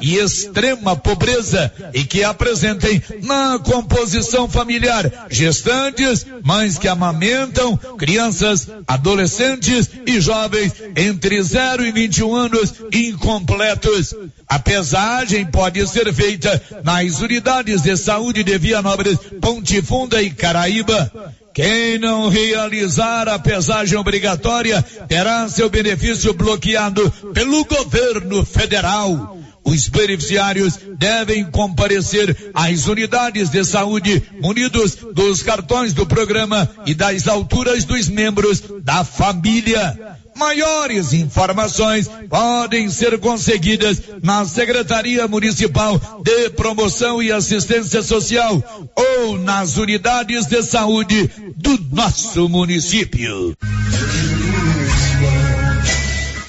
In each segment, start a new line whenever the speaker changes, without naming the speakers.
e extrema pobreza e que apresentem na composição familiar gestantes, mães que amamentam, crianças, adolescentes e jovens entre 0 e 21 anos incompletos. A pesagem pode ser feita nas unidades de saúde de Vianópolis, Ponte Funda e Caraíba. Quem não realizar a pesagem obrigatória terá seu benefício bloqueado pelo governo federal. Os beneficiários devem comparecer às unidades de saúde munidos dos cartões do programa e das alturas dos membros da família. Maiores informações podem ser conseguidas na Secretaria Municipal de Promoção e Assistência Social ou nas unidades de saúde do nosso município.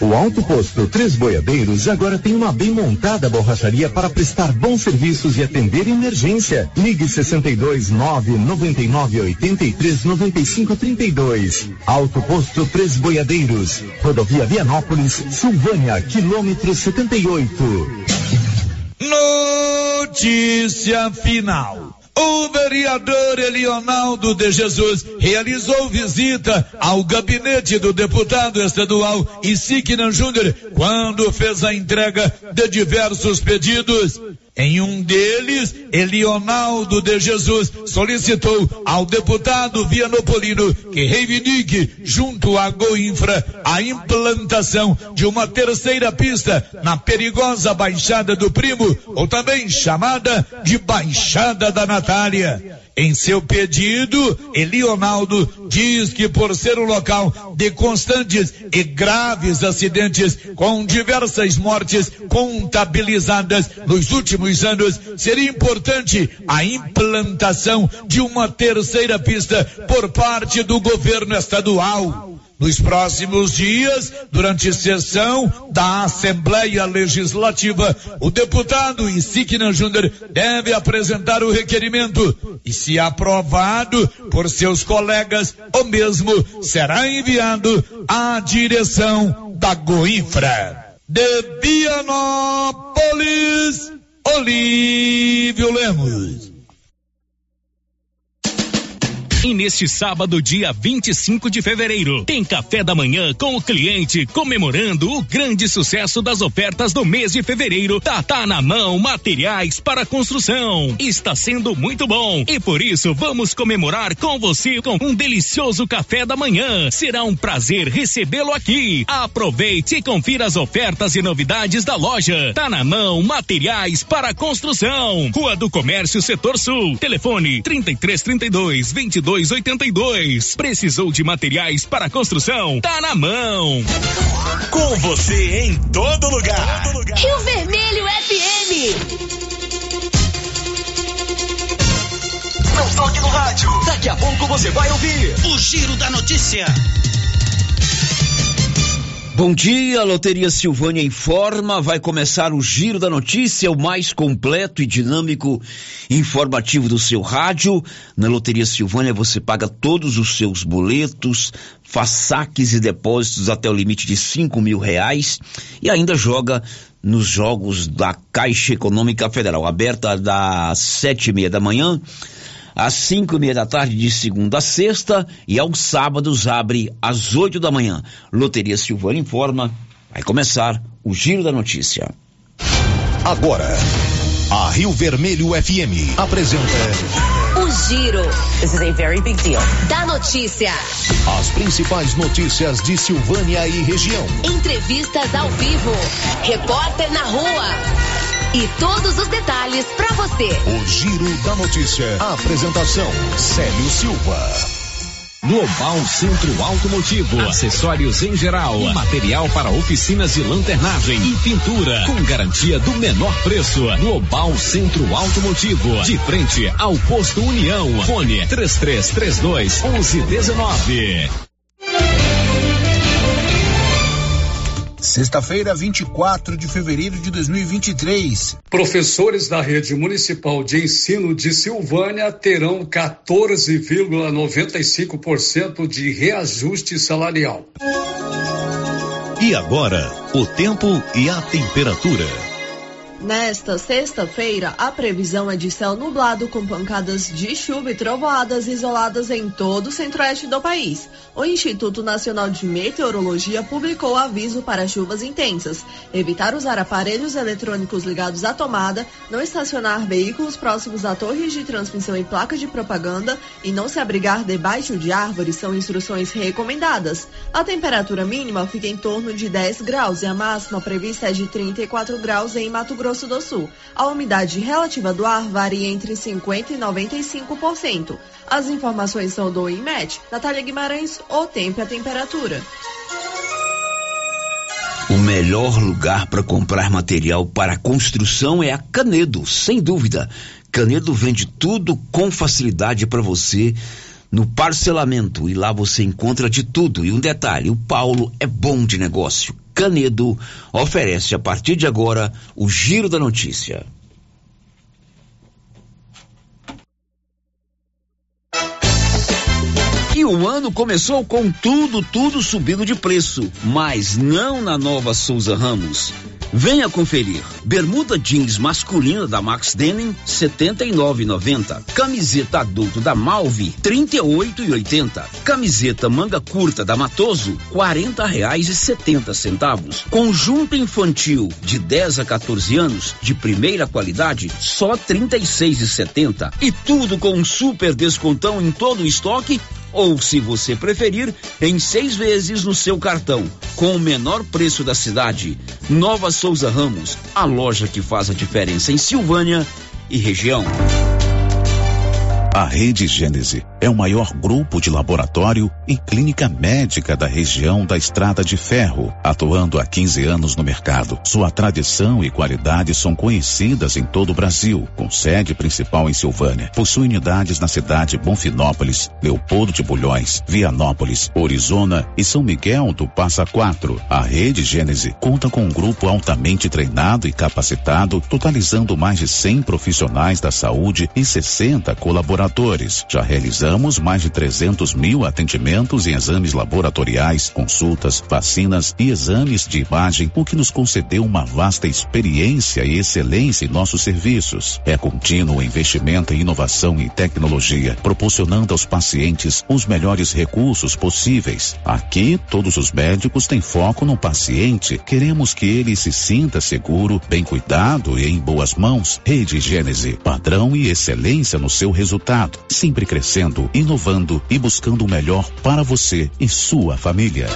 O Alto Posto Três Boiadeiros agora tem uma bem montada borracharia para prestar bons serviços e atender emergência. Ligue 62 9 99 83 95 32. Alto Posto Três Boiadeiros. Rodovia Vianópolis, Silvânia, quilômetro 78.
Notícia final. O vereador Elionaldo de Jesus realizou visita ao gabinete do deputado estadual Isignan Júnior quando fez a entrega de diversos pedidos. Em um deles, Elionaldo de Jesus solicitou ao deputado Vianopolino que reivindique, junto à Goinfra, a implantação de uma terceira pista na perigosa Baixada do Primo, ou também chamada de Baixada da Natália. Em seu pedido, Elionaldo diz que por ser um local de constantes e graves acidentes com diversas mortes contabilizadas nos últimos anos, seria importante a implantação de uma terceira pista por parte do governo estadual. Nos próximos dias, durante sessão da Assembleia Legislativa, o deputado Isignan Júnior deve apresentar o requerimento e, se aprovado por seus colegas, o mesmo será enviado à direção da Goinfra. De Vianópolis, Olívio Lemos.
E neste sábado, dia 25 de fevereiro, tem café da manhã com o cliente comemorando o grande sucesso das ofertas do mês de fevereiro da Tá na Mão Materiais para Construção. Está sendo muito bom e por isso vamos comemorar com você com um delicioso café da manhã. Será um prazer recebê-lo aqui. Aproveite e confira as ofertas e novidades da loja. Tá na Mão Materiais para Construção. Rua do Comércio, Setor Sul. Telefone 3332 22 2282. Precisou de materiais para construção? Tá na mão.
Com você em todo lugar. Todo lugar.
Rio Vermelho FM.
Não toque no rádio. Daqui a pouco você vai ouvir
o Giro da Notícia.
Bom dia, Loteria Silvânia informa. Vai começar o Giro da Notícia, o mais completo e dinâmico informativo do seu rádio. Na Loteria Silvânia você paga todos os seus boletos, faz saques e depósitos até o limite de cinco mil reais e ainda joga nos jogos da Caixa Econômica Federal, aberta das sete e meia da manhã às cinco e meia da tarde de segunda a sexta e aos sábados abre às oito da manhã. Loteria Silvana informa, vai começar o Giro da Notícia.
Agora, a Rio Vermelho FM apresenta
o Giro. This is a very big deal. Da notícia.
As principais notícias de Silvânia e região.
Entrevistas ao vivo. Repórter na rua. E todos os detalhes para você.
O Giro da Notícia. A apresentação: Célio Silva.
Global Centro Automotivo, acessórios em geral, material para oficinas de lanternagem e pintura, com garantia do menor preço. Global Centro Automotivo, de frente ao posto União. Fone 3332 1119.
Sexta-feira, 24 de fevereiro de 2023.
Professores da rede municipal de ensino de Silvânia terão 14,95% de reajuste salarial.
E agora, o tempo e a temperatura.
Nesta sexta-feira, a previsão é de céu nublado com pancadas de chuva e trovoadas isoladas em todo o centro-oeste do país. O Instituto Nacional de Meteorologia publicou aviso para chuvas intensas, evitar usar aparelhos eletrônicos ligados à tomada, não estacionar veículos próximos a torres de transmissão e placas de propaganda e não se abrigar debaixo de árvores são instruções recomendadas. A temperatura mínima fica em torno de 10 graus e a máxima prevista é de 34 graus em Mato Grosso Grosso do Sul. A umidade relativa do ar varia entre 50% e 95%. As informações são do IMET. Natália Guimarães, o tempo e a temperatura.
O melhor lugar para comprar material para construção é a Canedo, sem dúvida. Canedo vende tudo com facilidade para você no parcelamento e lá você encontra de tudo. E um detalhe: o Paulo é bom de negócio. Canedo oferece a partir de agora o Giro da Notícia. E o ano começou com tudo, tudo subindo de preço, mas não na nova Souza Ramos. Venha conferir. Bermuda jeans masculina da Max Denim, 79,90. Camiseta adulto da Malve, 38,80. Camiseta manga curta da Matoso, 40 reais e 70 centavos. Conjunto infantil de 10 a 14 anos, de primeira qualidade, só 36,70. E tudo com um super descontão em todo o estoque ou, se você preferir, em seis vezes no seu cartão, com o menor preço da cidade. Nova Souza Ramos, a loja que faz a diferença em Silvânia e região.
A Rede Gênese é o maior grupo de laboratório e clínica médica da região da Estrada de Ferro, atuando há 15 anos no mercado. Sua tradição e qualidade são conhecidas em todo o Brasil, com sede principal em Silvânia. Possui unidades na cidade Bonfinópolis, Leopoldo de Bulhões, Vianópolis, Orizona e São Miguel do Passa Quatro. A Rede Gênese conta com um grupo altamente treinado e capacitado, totalizando mais de 100 profissionais da saúde e 60 colaboradores. Já realizamos mais de 300 mil atendimentos em exames laboratoriais, consultas, vacinas e exames de imagem, o que nos concedeu uma vasta experiência e excelência em nossos serviços. É contínuo investimento em inovação e tecnologia, proporcionando aos pacientes os melhores recursos possíveis. Aqui, todos os médicos têm foco no paciente. Queremos que ele se sinta seguro, bem cuidado e em boas mãos. Rede Gênese, padrão e excelência no seu resultado resultado, sempre crescendo, inovando e buscando o melhor para você e sua família.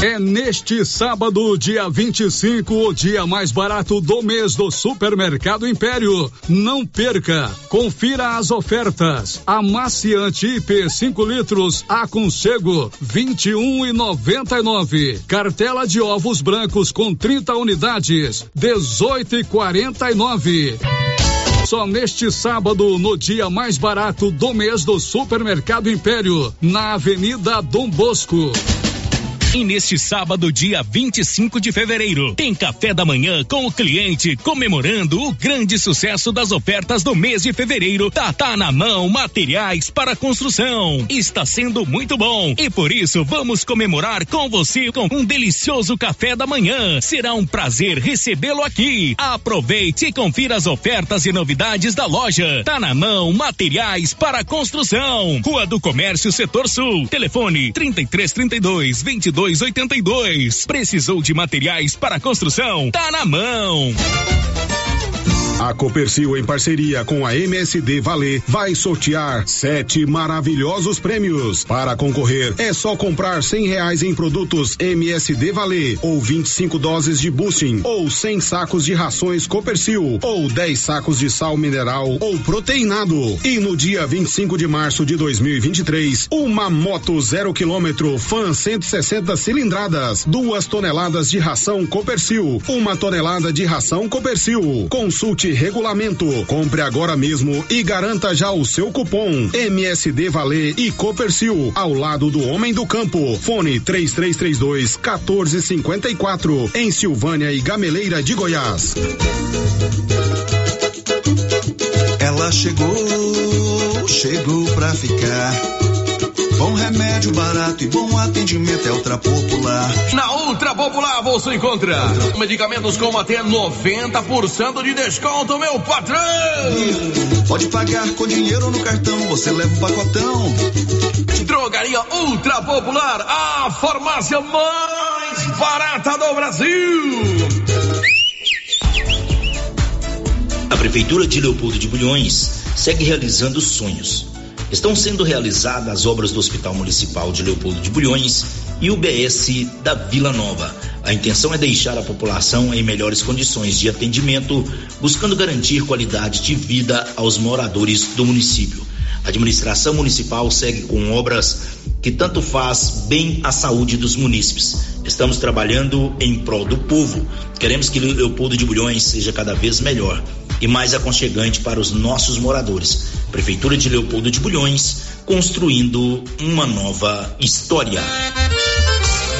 É neste sábado, dia 25, o dia mais barato do mês do Supermercado Império. Não perca! Confira as ofertas. Amaciante IP 5 litros, aconchego 21 e 99. Cartela de ovos brancos com 30 unidades, 18 e 49. Só neste sábado, no dia mais barato do mês do Supermercado Império, na Avenida Dom Bosco.
E neste sábado, dia 25 de fevereiro, tem café da manhã com o cliente comemorando o grande sucesso das ofertas do mês de fevereiro Tá, tá na mão materiais para construção. Está sendo muito bom e por isso vamos comemorar com você com um delicioso café da manhã. Será um prazer recebê-lo aqui. Aproveite e confira as ofertas e novidades da loja. Tá na mão materiais para construção. Rua do Comércio, Setor Sul. Telefone 3332 22 2282. Precisou de materiais para construção? Tá na mão.
A Copercil, em parceria com a MSD Valer, vai sortear sete maravilhosos prêmios. Para concorrer, é só comprar cem reais em produtos MSD Valer, ou 25 doses de boosting, ou 100 sacos de rações Copercil, ou 10 sacos de sal mineral ou proteinado. E no dia 25 de março de 2023, uma moto zero quilômetro Fan 160 cilindradas, duas toneladas de ração Copercil, uma tonelada de ração Copercil. Consulte regulamento. Compre agora mesmo e garanta já o seu cupom MSD Valer e Copercil ao lado do Homem do Campo. Fone 3332 1454 em Silvânia e Gameleira de Goiás.
Ela chegou, chegou pra ficar
Bom remédio barato e bom atendimento é Ultra Popular.
Na Ultra Popular você encontra medicamentos com até 90% de desconto, meu patrão!
Pode pagar com dinheiro no cartão, você leva o pacotão.
Drogaria Ultra Popular, a farmácia mais barata do Brasil.
A Prefeitura de Leopoldo de Bulhões segue realizando sonhos. Estão sendo realizadas as obras do Hospital Municipal de Leopoldo de Bulhões e o BS da Vila Nova. A intenção é deixar a população em melhores condições de atendimento, buscando garantir qualidade de vida aos moradores do município. A administração municipal segue com obras que tanto faz bem à saúde dos munícipes. Estamos trabalhando em prol do povo. Queremos que Leopoldo de Bulhões seja cada vez melhor e mais aconchegante para os nossos moradores. Prefeitura de Leopoldo de Bulhões, construindo uma nova história.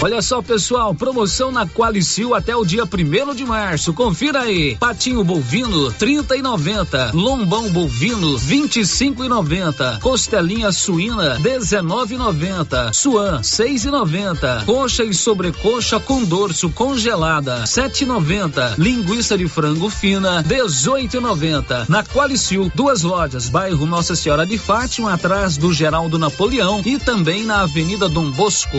Olha só, pessoal, promoção na Qualicil até o dia primeiro de março. Confira aí. Patinho bovino, trinta e noventa. Lombão bovino, vinte e cinco e noventa. Costelinha suína, dezenove e noventa. Suan, seis e noventa. Coxa e sobrecoxa com dorso congelada, sete e noventa. Linguiça de frango fina, dezoito e noventa. Na Qualicil, duas lojas, bairro Nossa Senhora de Fátima, atrás do Geraldo Napoleão e também na Avenida Dom Bosco.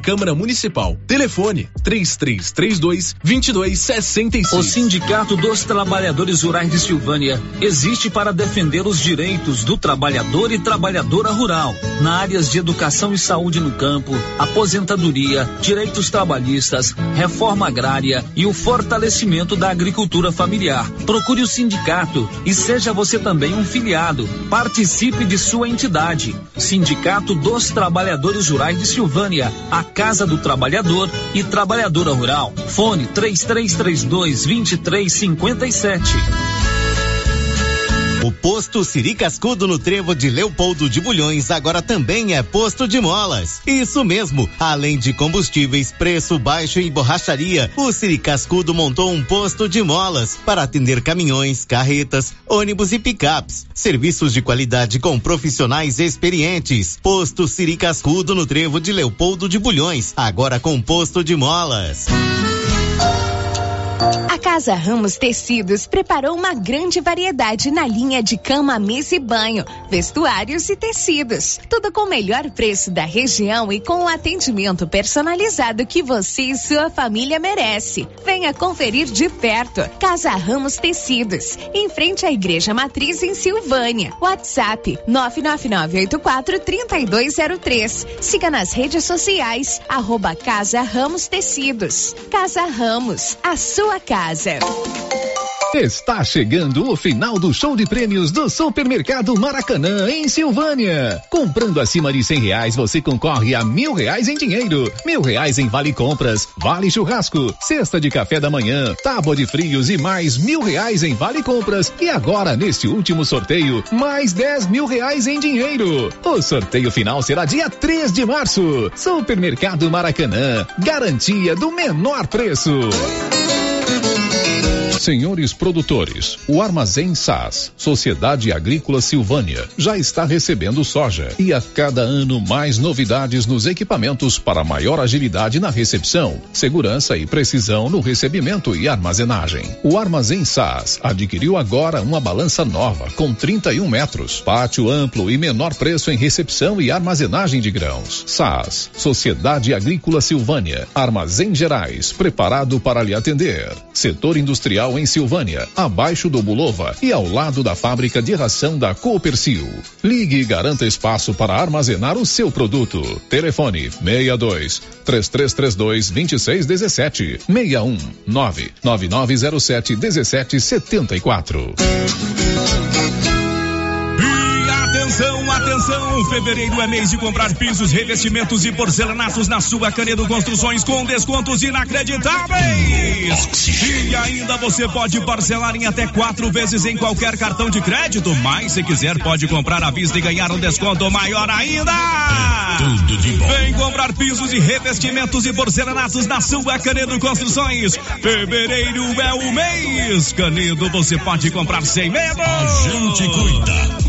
Câmara Municipal. Telefone 3332 2266.
O Sindicato dos Trabalhadores Rurais de Silvânia existe para defender os direitos do trabalhador e trabalhadora rural na áreas de educação e saúde no campo, aposentadoria, direitos trabalhistas, reforma agrária e o fortalecimento da agricultura familiar. Procure o sindicato e seja você também um filiado. Participe de sua entidade. Sindicato dos Trabalhadores Rurais de Silvânia, a Casa do Trabalhador e Trabalhadora Rural. Fone 3332 2357.
O posto Siri Cascudo no Trevo de Leopoldo de Bulhões agora também é posto de molas. Isso mesmo, além de combustíveis, preço baixo e borracharia, o Siri Cascudo montou um posto de molas para atender caminhões, carretas, ônibus e picapes. Serviços de qualidade com profissionais experientes. Posto Siri Cascudo no Trevo de Leopoldo de Bulhões, agora com posto de molas.
A Casa Ramos Tecidos preparou uma grande variedade na linha de cama, mesa e banho, vestuários e tecidos. Tudo com o melhor preço da região e com o atendimento personalizado que você e sua família merece. Venha conferir de perto. Casa Ramos Tecidos, em frente à Igreja Matriz em Silvânia. WhatsApp 999843203. Siga nas redes sociais arroba Casa Ramos Tecidos. Casa Ramos, a sua casa.
Está chegando o final do show de prêmios do Supermercado Maracanã, em Silvânia. Comprando acima de cem reais, você concorre a mil reais em dinheiro, mil reais em vale compras, vale churrasco, cesta de café da manhã, tábua de frios e mais mil reais em vale compras. E agora, neste último sorteio, mais dez mil reais em dinheiro. O sorteio final será dia 3 de março. Supermercado Maracanã, garantia do menor preço.
Senhores produtores, o Armazém SAS, Sociedade Agrícola Silvânia, já está recebendo soja e a cada ano mais novidades nos equipamentos para maior agilidade na recepção, segurança e precisão no recebimento e armazenagem. O Armazém SAS adquiriu agora uma balança nova com 31 metros, pátio amplo e menor preço em recepção e armazenagem de grãos. SAS, Sociedade Agrícola Silvânia, Armazém Gerais, preparado para lhe atender. Setor industrial em Silvânia, abaixo do Bulova e ao lado da fábrica de ração da Coopercil. Ligue e garanta espaço para armazenar o seu produto. Telefone 62 3332 2617 61 99907 1774.
Atenção, atenção! Fevereiro é mês de comprar pisos, revestimentos e porcelanatos na sua Canedo Construções com descontos inacreditáveis. E ainda você pode parcelar em até quatro vezes em qualquer cartão de crédito. Mas se quiser, pode comprar à vista e ganhar um desconto maior ainda. tudo de bom. Vem comprar pisos e revestimentos e porcelanatos na sua Canedo Construções. Fevereiro é o mês. Canedo, você pode comprar sem medo. A
gente cuida.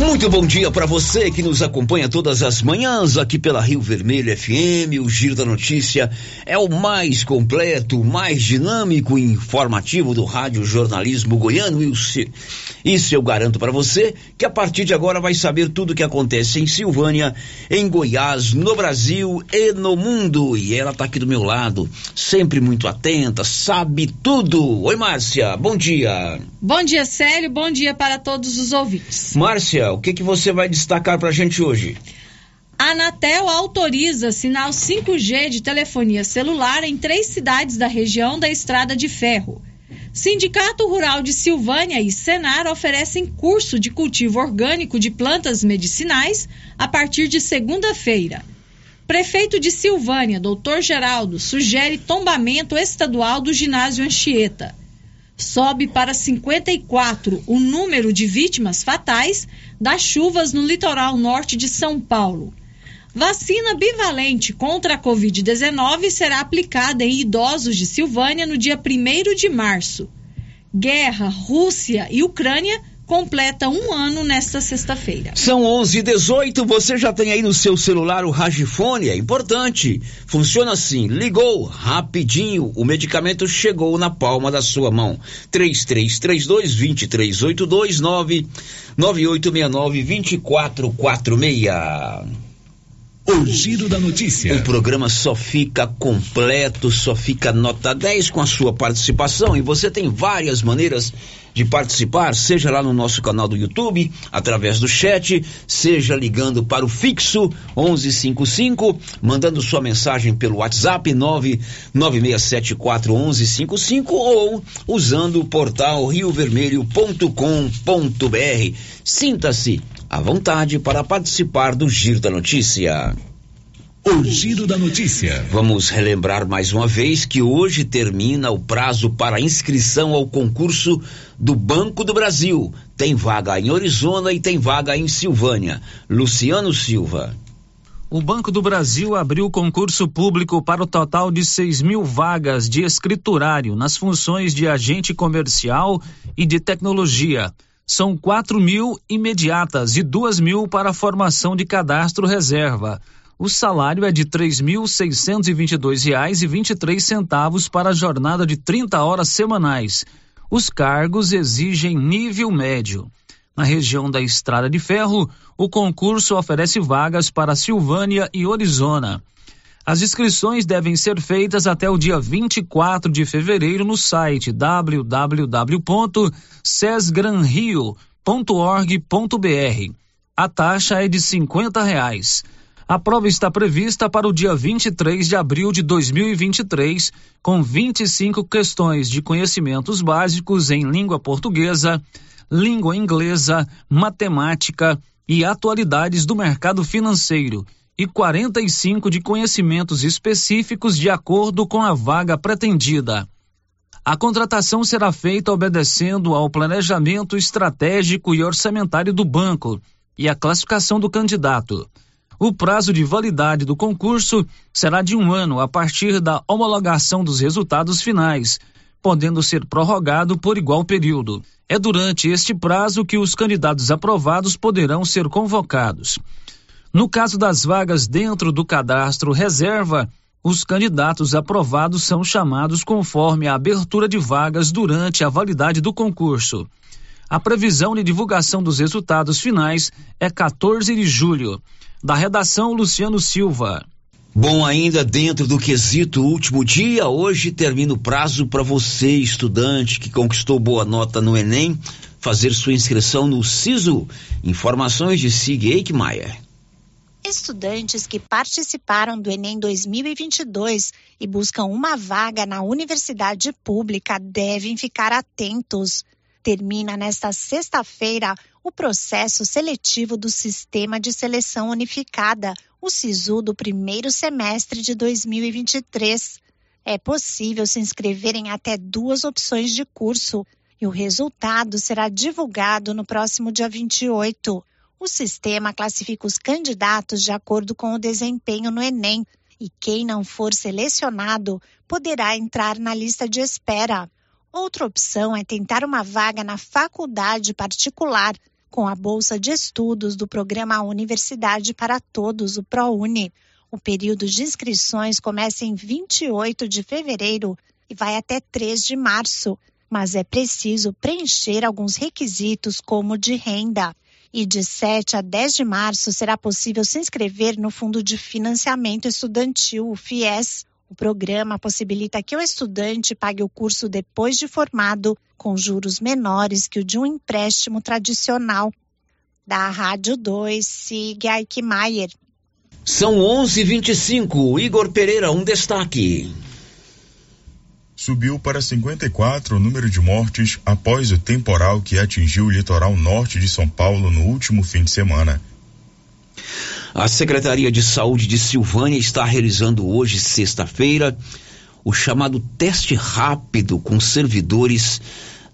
Muito bom dia para você que nos acompanha todas as manhãs aqui pela Rio Vermelho FM. O Giro da Notícia é o mais completo, mais dinâmico e informativo do rádio jornalismo goiano. Isso eu garanto para você que a partir de agora vai saber tudo o que acontece em Silvânia, em Goiás, no Brasil e no mundo. E ela está aqui do meu lado, sempre muito atenta, sabe tudo. Oi, Márcia, bom dia.
Bom dia, Célio. Bom dia para todos os ouvintes.
Márcia, o que, que você vai destacar para a gente hoje?
A Anatel autoriza sinal 5G de telefonia celular em três cidades da região da Estrada de Ferro. Sindicato Rural de Silvânia e Senar oferecem curso de cultivo orgânico de plantas medicinais a partir de segunda-feira. Prefeito de Silvânia, doutor Geraldo, sugere tombamento estadual do ginásio Anchieta. Sobe para 54 o número de vítimas fatais das chuvas no litoral norte de São Paulo. Vacina bivalente contra a Covid-19 será aplicada em idosos de Silvânia no dia 1 de março. Guerra, Rússia e Ucrânia completa um ano nesta sexta-feira.
São 11 e 18 você já tem aí no seu celular o Ragifone, é importante. Funciona assim, ligou, rapidinho, o medicamento chegou na palma da sua mão. 3332 2382 99869 2446.
O Giro da Notícia.
O programa só fica completo, só fica nota 10 com a sua participação. E você tem várias maneiras de participar, seja lá no nosso canal do YouTube, através do chat, seja ligando para o fixo 1155, mandando sua mensagem pelo WhatsApp 996741155 ou usando o portal riovermelho.com.br. Sinta-se à vontade para participar do Giro da Notícia.
O Giro da Notícia.
Vamos relembrar mais uma vez que hoje termina o prazo para inscrição ao concurso do Banco do Brasil. Tem vaga em Orizona e tem vaga em Silvânia. Luciano Silva.
O Banco do Brasil abriu concurso público para o total de 6 mil vagas de escriturário nas funções de agente comercial e de tecnologia são quatro mil imediatas e duas mil para formação de cadastro reserva. O salário é de três centavos para a jornada de 30 horas semanais. Os cargos exigem nível médio. Na região da Estrada de Ferro, o concurso oferece vagas para Silvânia e Orizona. As inscrições devem ser feitas até o dia 24 de fevereiro no site www.sesgranrio.org.br. A taxa é de 50 reais. A prova está prevista para o dia 23 de abril de 2023, com 25 questões de conhecimentos básicos em língua portuguesa, língua inglesa, matemática e atualidades do mercado financeiro e 45 de conhecimentos específicos de acordo com a vaga pretendida. A contratação será feita obedecendo ao planejamento estratégico e orçamentário do banco e à classificação do candidato. O prazo de validade do concurso será de um ano a partir da homologação dos resultados finais, podendo ser prorrogado por igual período. É durante este prazo que os candidatos aprovados poderão ser convocados. No caso das vagas dentro do cadastro reserva, os candidatos aprovados são chamados conforme a abertura de vagas durante a validade do concurso. A previsão de divulgação dos resultados finais é 14 de julho. Da redação, Luciano Silva.
Bom, ainda dentro do quesito último dia, hoje termina o prazo para você, estudante que conquistou boa nota no Enem, fazer sua inscrição no SISU. Informações de Sig Eichmeier.
Estudantes que participaram do Enem 2022 e buscam uma vaga na universidade pública devem ficar atentos. Termina nesta sexta-feira o processo seletivo do Sistema de Seleção Unificada, o SISU, do primeiro semestre de 2023. É possível se inscrever em até duas opções de curso e o resultado será divulgado no próximo dia 28. O sistema classifica os candidatos de acordo com o desempenho no Enem e quem não for selecionado poderá entrar na lista de espera. Outra opção é tentar uma vaga na faculdade particular com a bolsa de estudos do programa Universidade para Todos, o ProUni. O período de inscrições começa em 28 de fevereiro e vai até 3 de março, mas é preciso preencher alguns requisitos, como de renda. E de 7 a 10 de março será possível se inscrever no Fundo de Financiamento Estudantil, o FIES, o programa possibilita que o estudante pague o curso depois de formado, com juros menores que o de um empréstimo tradicional. Da Rádio 2, Sig Eichmeier.
São 11:25. Igor Pereira, um destaque.
Subiu para 54 o número de mortes após o temporal que atingiu o litoral norte de São Paulo no último fim de semana.
A Secretaria de Saúde de Silvânia está realizando hoje, sexta-feira, o chamado teste rápido com servidores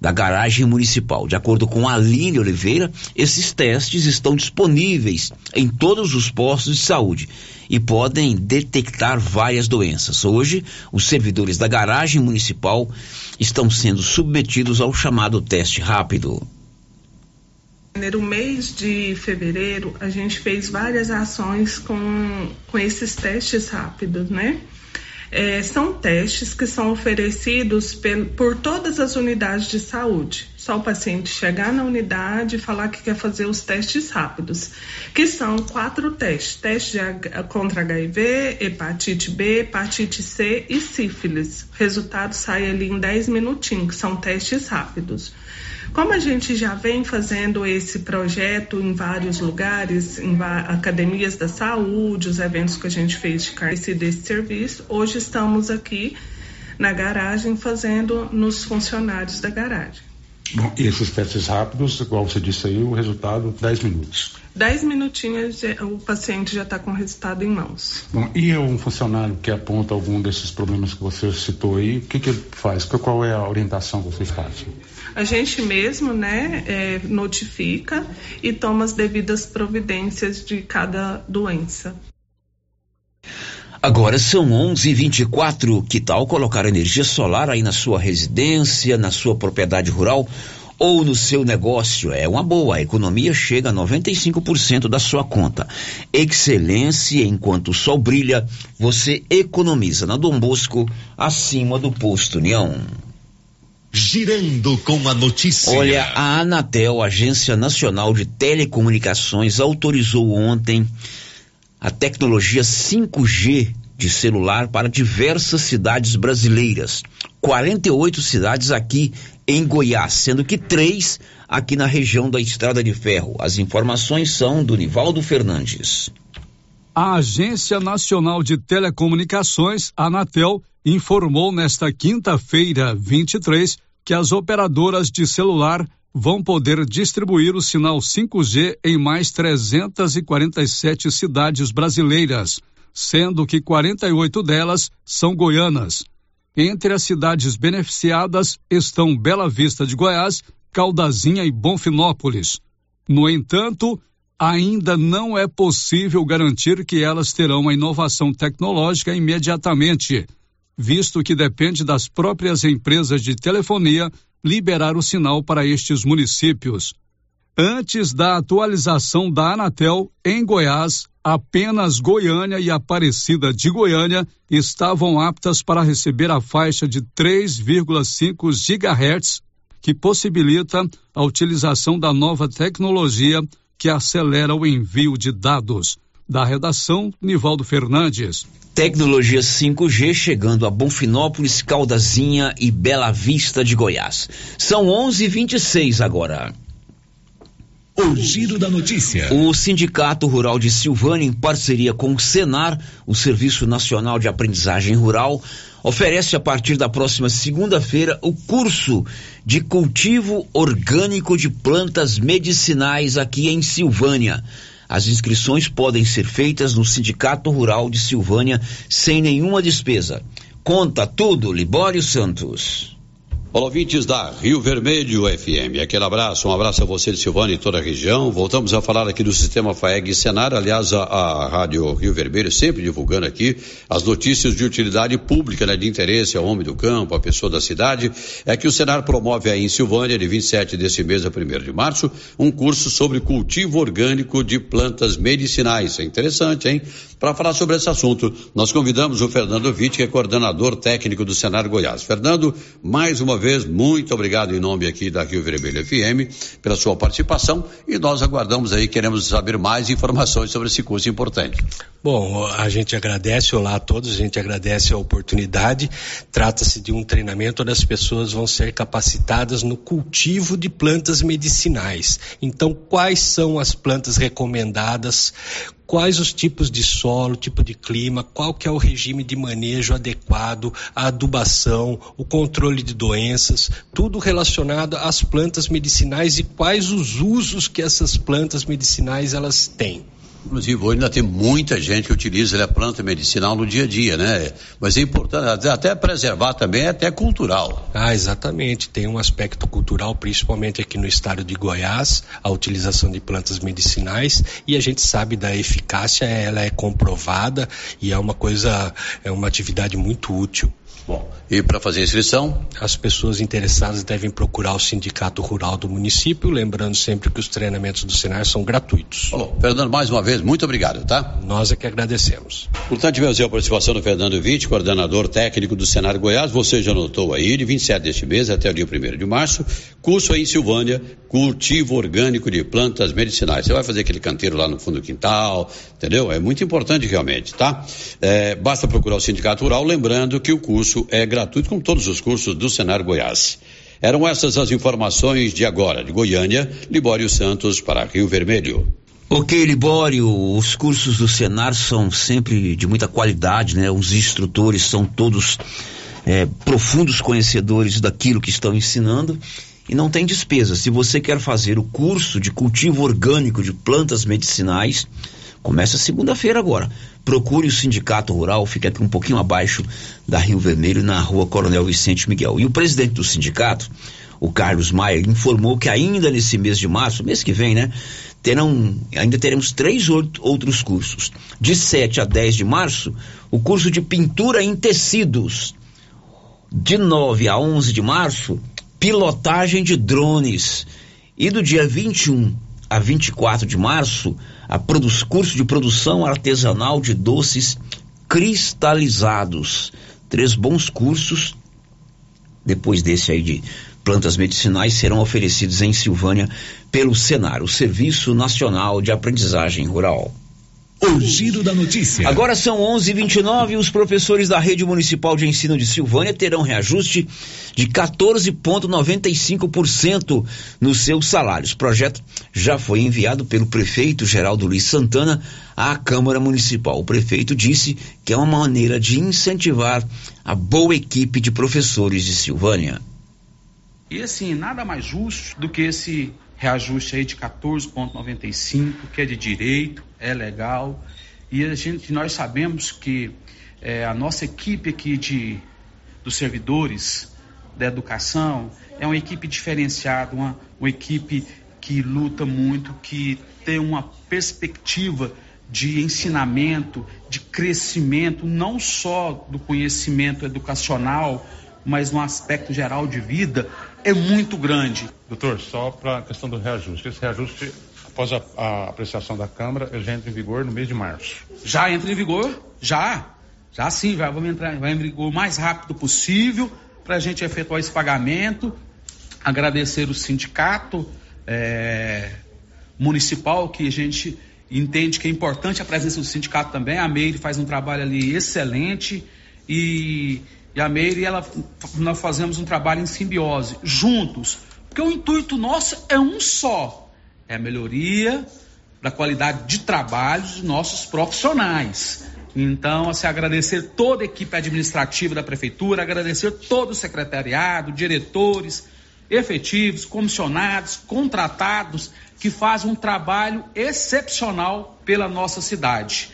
da garagem municipal. De acordo com Aline Oliveira, esses testes estão disponíveis em todos os postos de saúde e podem detectar várias doenças. Hoje, os servidores da garagem municipal estão sendo submetidos ao chamado teste rápido.
No mês de fevereiro, a gente fez várias ações com, com esses testes rápidos, né? É, são testes que são oferecidos pel, por todas as unidades de saúde. Só o paciente chegar na unidade e falar que quer fazer os testes rápidos, que são quatro testes: teste de, contra HIV, hepatite B, hepatite C e sífilis. O resultado sai ali em 10 minutinhos, que são testes rápidos. Como a gente já vem fazendo esse projeto em vários lugares, em academias da saúde, os eventos que a gente fez de carência desse serviço, hoje estamos aqui na garagem fazendo nos funcionários da garagem.
Bom, e esses testes rápidos, igual você disse aí, o resultado 10 minutos.
10 minutinhos o paciente já está com o resultado em mãos.
Bom, e um funcionário que aponta algum desses problemas que você citou aí, o que, que ele faz? Qual é a orientação que vocês fazem?
A gente mesmo né, é, notifica e toma as devidas providências de cada doença.
Agora são 11:24. Que tal colocar energia solar aí na sua residência, na sua propriedade rural ou no seu negócio? É uma boa. A economia chega a 95% da sua conta. Excelência enquanto o sol brilha, você economiza na Dom Bosco, acima do posto União.
Girando com a notícia.
Olha, a Anatel, Agência Nacional de Telecomunicações, autorizou ontem a tecnologia 5G de celular para diversas cidades brasileiras. 48 cidades aqui em Goiás, sendo que três aqui na região da Estrada de Ferro. As informações são do Nivaldo Fernandes.
A Agência Nacional de Telecomunicações, Anatel, informou nesta quinta-feira, 23, que as operadoras de celular vão poder distribuir o sinal 5G em mais 347 cidades brasileiras, sendo que 48 delas são goianas. Entre as cidades beneficiadas estão Bela Vista de Goiás, Caldazinha e Bonfinópolis. No entanto, ainda não é possível garantir que elas terão a inovação tecnológica imediatamente visto que depende das próprias empresas de telefonia liberar o sinal para estes municípios. Antes da atualização da Anatel, em Goiás, apenas Goiânia e Aparecida de Goiânia estavam aptas para receber a faixa de 3,5 GHz, que possibilita a utilização da nova tecnologia que acelera o envio de dados. Da redação, Nivaldo Fernandes.
Tecnologia 5G chegando a Bonfinópolis, Caldazinha e Bela Vista de Goiás. São 11:26 agora.
O giro da notícia.
O Sindicato Rural de Silvânia, em parceria com o Senar, o Serviço Nacional de Aprendizagem Rural, oferece a partir da próxima segunda-feira o curso de cultivo orgânico de plantas medicinais aqui em Silvânia. As inscrições podem ser feitas no Sindicato Rural de Silvânia sem nenhuma despesa. Conta tudo, Libório Santos.
Olá, ouvintes da Rio Vermelho FM. Aquele abraço, um abraço a você de Silvânia e toda a região. Voltamos a falar aqui do sistema FAEG Senar. Aliás, a, a Rádio Rio Vermelho sempre divulgando aqui as notícias de utilidade pública, né, de interesse ao homem do campo, à pessoa da cidade. É que o Senar promove aí em Silvânia, de 27 desse mês a 1 de março, um curso sobre cultivo orgânico de plantas medicinais. É interessante, hein? Para falar sobre esse assunto, nós convidamos o Fernando Vitti, que é coordenador técnico do Senar Goiás. Fernando, mais uma vez, muito obrigado em nome aqui da Rio Vermelho FM pela sua participação e nós aguardamos aí, queremos saber mais informações sobre esse curso importante.
Bom, a gente agradece, olá a todos, a gente agradece a oportunidade. Trata-se de um treinamento onde as pessoas vão ser capacitadas no cultivo de plantas medicinais. Então, quais são as plantas recomendadas? Quais os tipos de solo, tipo de clima, qual que é o regime de manejo adequado, a adubação, o controle de doenças, tudo relacionado às plantas medicinais e quais os usos que essas plantas medicinais elas têm.
Inclusive, hoje ainda tem muita gente que utiliza a planta medicinal no dia a dia, né? Mas é importante até preservar também, é até cultural.
Ah, exatamente. Tem um aspecto cultural, principalmente aqui no estado de Goiás, a utilização de plantas medicinais e a gente sabe da eficácia, ela é comprovada e é uma coisa, é uma atividade muito útil.
Bom, e para fazer a inscrição?
As pessoas interessadas devem procurar o Sindicato Rural do município, lembrando sempre que os treinamentos do Senar são gratuitos.
Fernando, mais uma vez, muito obrigado, tá?
Nós é que agradecemos.
Portanto, tivemos a participação do Fernando Vitti, coordenador técnico do Senar Goiás. Você já notou aí, de 27 deste mês até o dia 1 de março, curso aí em Silvânia, cultivo orgânico de plantas medicinais. Você vai fazer aquele canteiro lá no fundo do quintal, entendeu? É muito importante realmente, tá? É, basta procurar o Sindicato Rural, lembrando que o curso curso é gratuito, como todos os cursos do Senar Goiás. Eram essas as informações de agora, de Goiânia, Libório Santos para Rio Vermelho.
Ok, Libório, os cursos do Senar são sempre de muita qualidade, né? Os instrutores são todos é, profundos conhecedores daquilo que estão ensinando e não tem despesa. Se você quer fazer o curso de cultivo orgânico de plantas medicinais, começa segunda-feira agora procure o Sindicato Rural, fica aqui um pouquinho abaixo da Rio Vermelho, na rua Coronel Vicente Miguel. E o presidente do sindicato, o Carlos Maia, informou que ainda nesse mês de março, mês que vem, né? Terão, ainda teremos três outros cursos. De 7 a 10 de março, o curso de pintura em tecidos. De 9 a 11 de março, pilotagem de drones. E do dia 21 a 24 de março, a curso de produção artesanal de doces cristalizados. Três bons cursos, depois desse aí de plantas medicinais, serão oferecidos em Silvânia pelo Senar, o Serviço Nacional de Aprendizagem Rural.
O giro da notícia.
Agora são 11:29 e os professores da rede municipal de ensino de Silvânia terão reajuste de 14,95% nos seus salários. O projeto já foi enviado pelo prefeito Geraldo Luiz Santana à Câmara Municipal. O prefeito disse que é uma maneira de incentivar a boa equipe de professores de Silvânia.
E assim, nada mais justo do que esse reajuste aí de 14,95, que é de direito, é legal. E a gente, nós sabemos que é, a nossa equipe aqui de, dos servidores da educação é uma equipe diferenciada, uma, uma equipe que luta muito, que tem uma perspectiva de ensinamento, de crescimento, não só do conhecimento educacional, mas no aspecto geral de vida, é muito grande.
Doutor, só para a questão do reajuste. Esse reajuste, após a, a, apreciação da Câmara, ele já entra em vigor no mês de março.
Já entra em vigor? Já. Já sim, vai, vamos entrar, vai em vigor o mais rápido possível para a gente efetuar esse pagamento. Agradecer o sindicato é, municipal que a gente entende que é importante a presença do sindicato também. A Meire faz um trabalho ali excelente e, e a Meire, ela, nós fazemos um trabalho em simbiose, juntos. Porque o intuito nosso é um só, é a melhoria da qualidade de trabalho dos nossos profissionais. Então, assim, agradecer toda a equipe administrativa da prefeitura, agradecer todo o secretariado, diretores, efetivos, comissionados, contratados, que fazem um trabalho excepcional pela nossa cidade.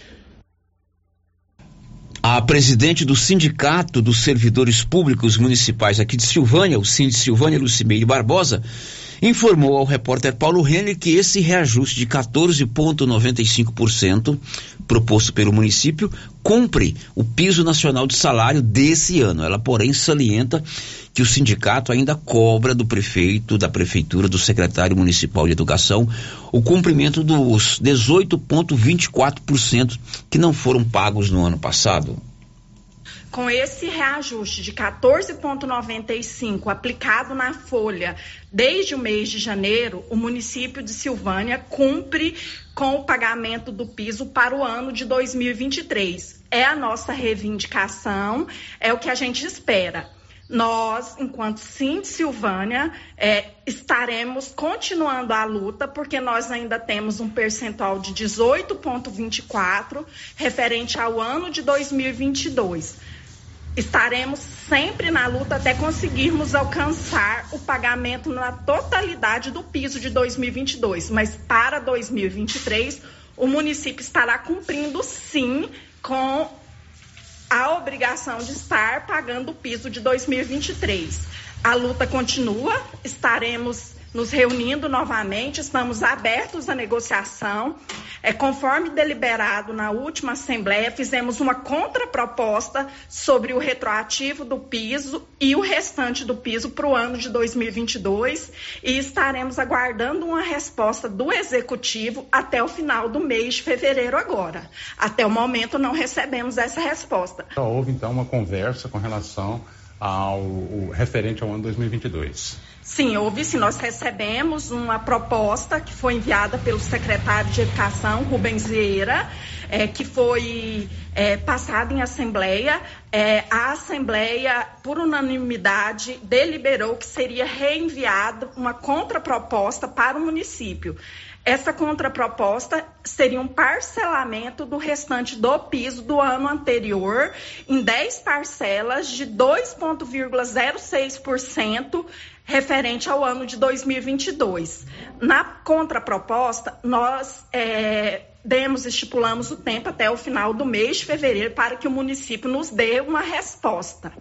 A presidente do Sindicato dos Servidores Públicos Municipais aqui de Silvânia, o Sind Silvânia Lucimeire Barbosa, informou ao repórter Paulo Henrique que esse reajuste de 14,95% proposto pelo município cumpre o piso nacional de salário desse ano. Ela, porém, salienta que o sindicato ainda cobra do prefeito, da prefeitura, do secretário municipal de educação, o cumprimento dos 18,24% que não foram pagos no ano passado
com esse reajuste de 14,95 aplicado na folha desde o mês de janeiro, o município de Silvânia cumpre com o pagamento do piso para o ano de 2023. É a nossa reivindicação, é o que a gente espera. Nós, enquanto Sim Silvânia, é, estaremos continuando a luta, porque nós ainda temos um percentual de 18,24 referente ao ano de 2022 estaremos sempre na luta até conseguirmos alcançar o pagamento na totalidade do piso de 2022. Mas para 2023, o município estará cumprindo sim com a obrigação de estar pagando o piso de 2023. A luta continua, estaremos nos reunindo novamente, estamos abertos à negociação. É, conforme deliberado na última Assembleia, fizemos uma contraproposta sobre o retroativo do piso e o restante do piso para o ano de 2022 e estaremos aguardando uma resposta do Executivo até o final do mês de fevereiro agora. Até o momento não recebemos essa resposta.
Houve então uma conversa com relação ao referente ao ano 2022.
Sim, houve sim. Nós recebemos uma proposta que foi enviada pelo secretário de Educação, Rubens Vieira, é, que foi é, passada em Assembleia. É, a Assembleia, por unanimidade, deliberou que seria reenviada uma contraproposta para o município. Essa contraproposta seria um parcelamento do restante do piso do ano anterior em 10 parcelas de 2,06% referente ao ano de 2022. Na contraproposta, nós é, demos, estipulamos o tempo até o final do mês de fevereiro para que o município nos dê uma resposta.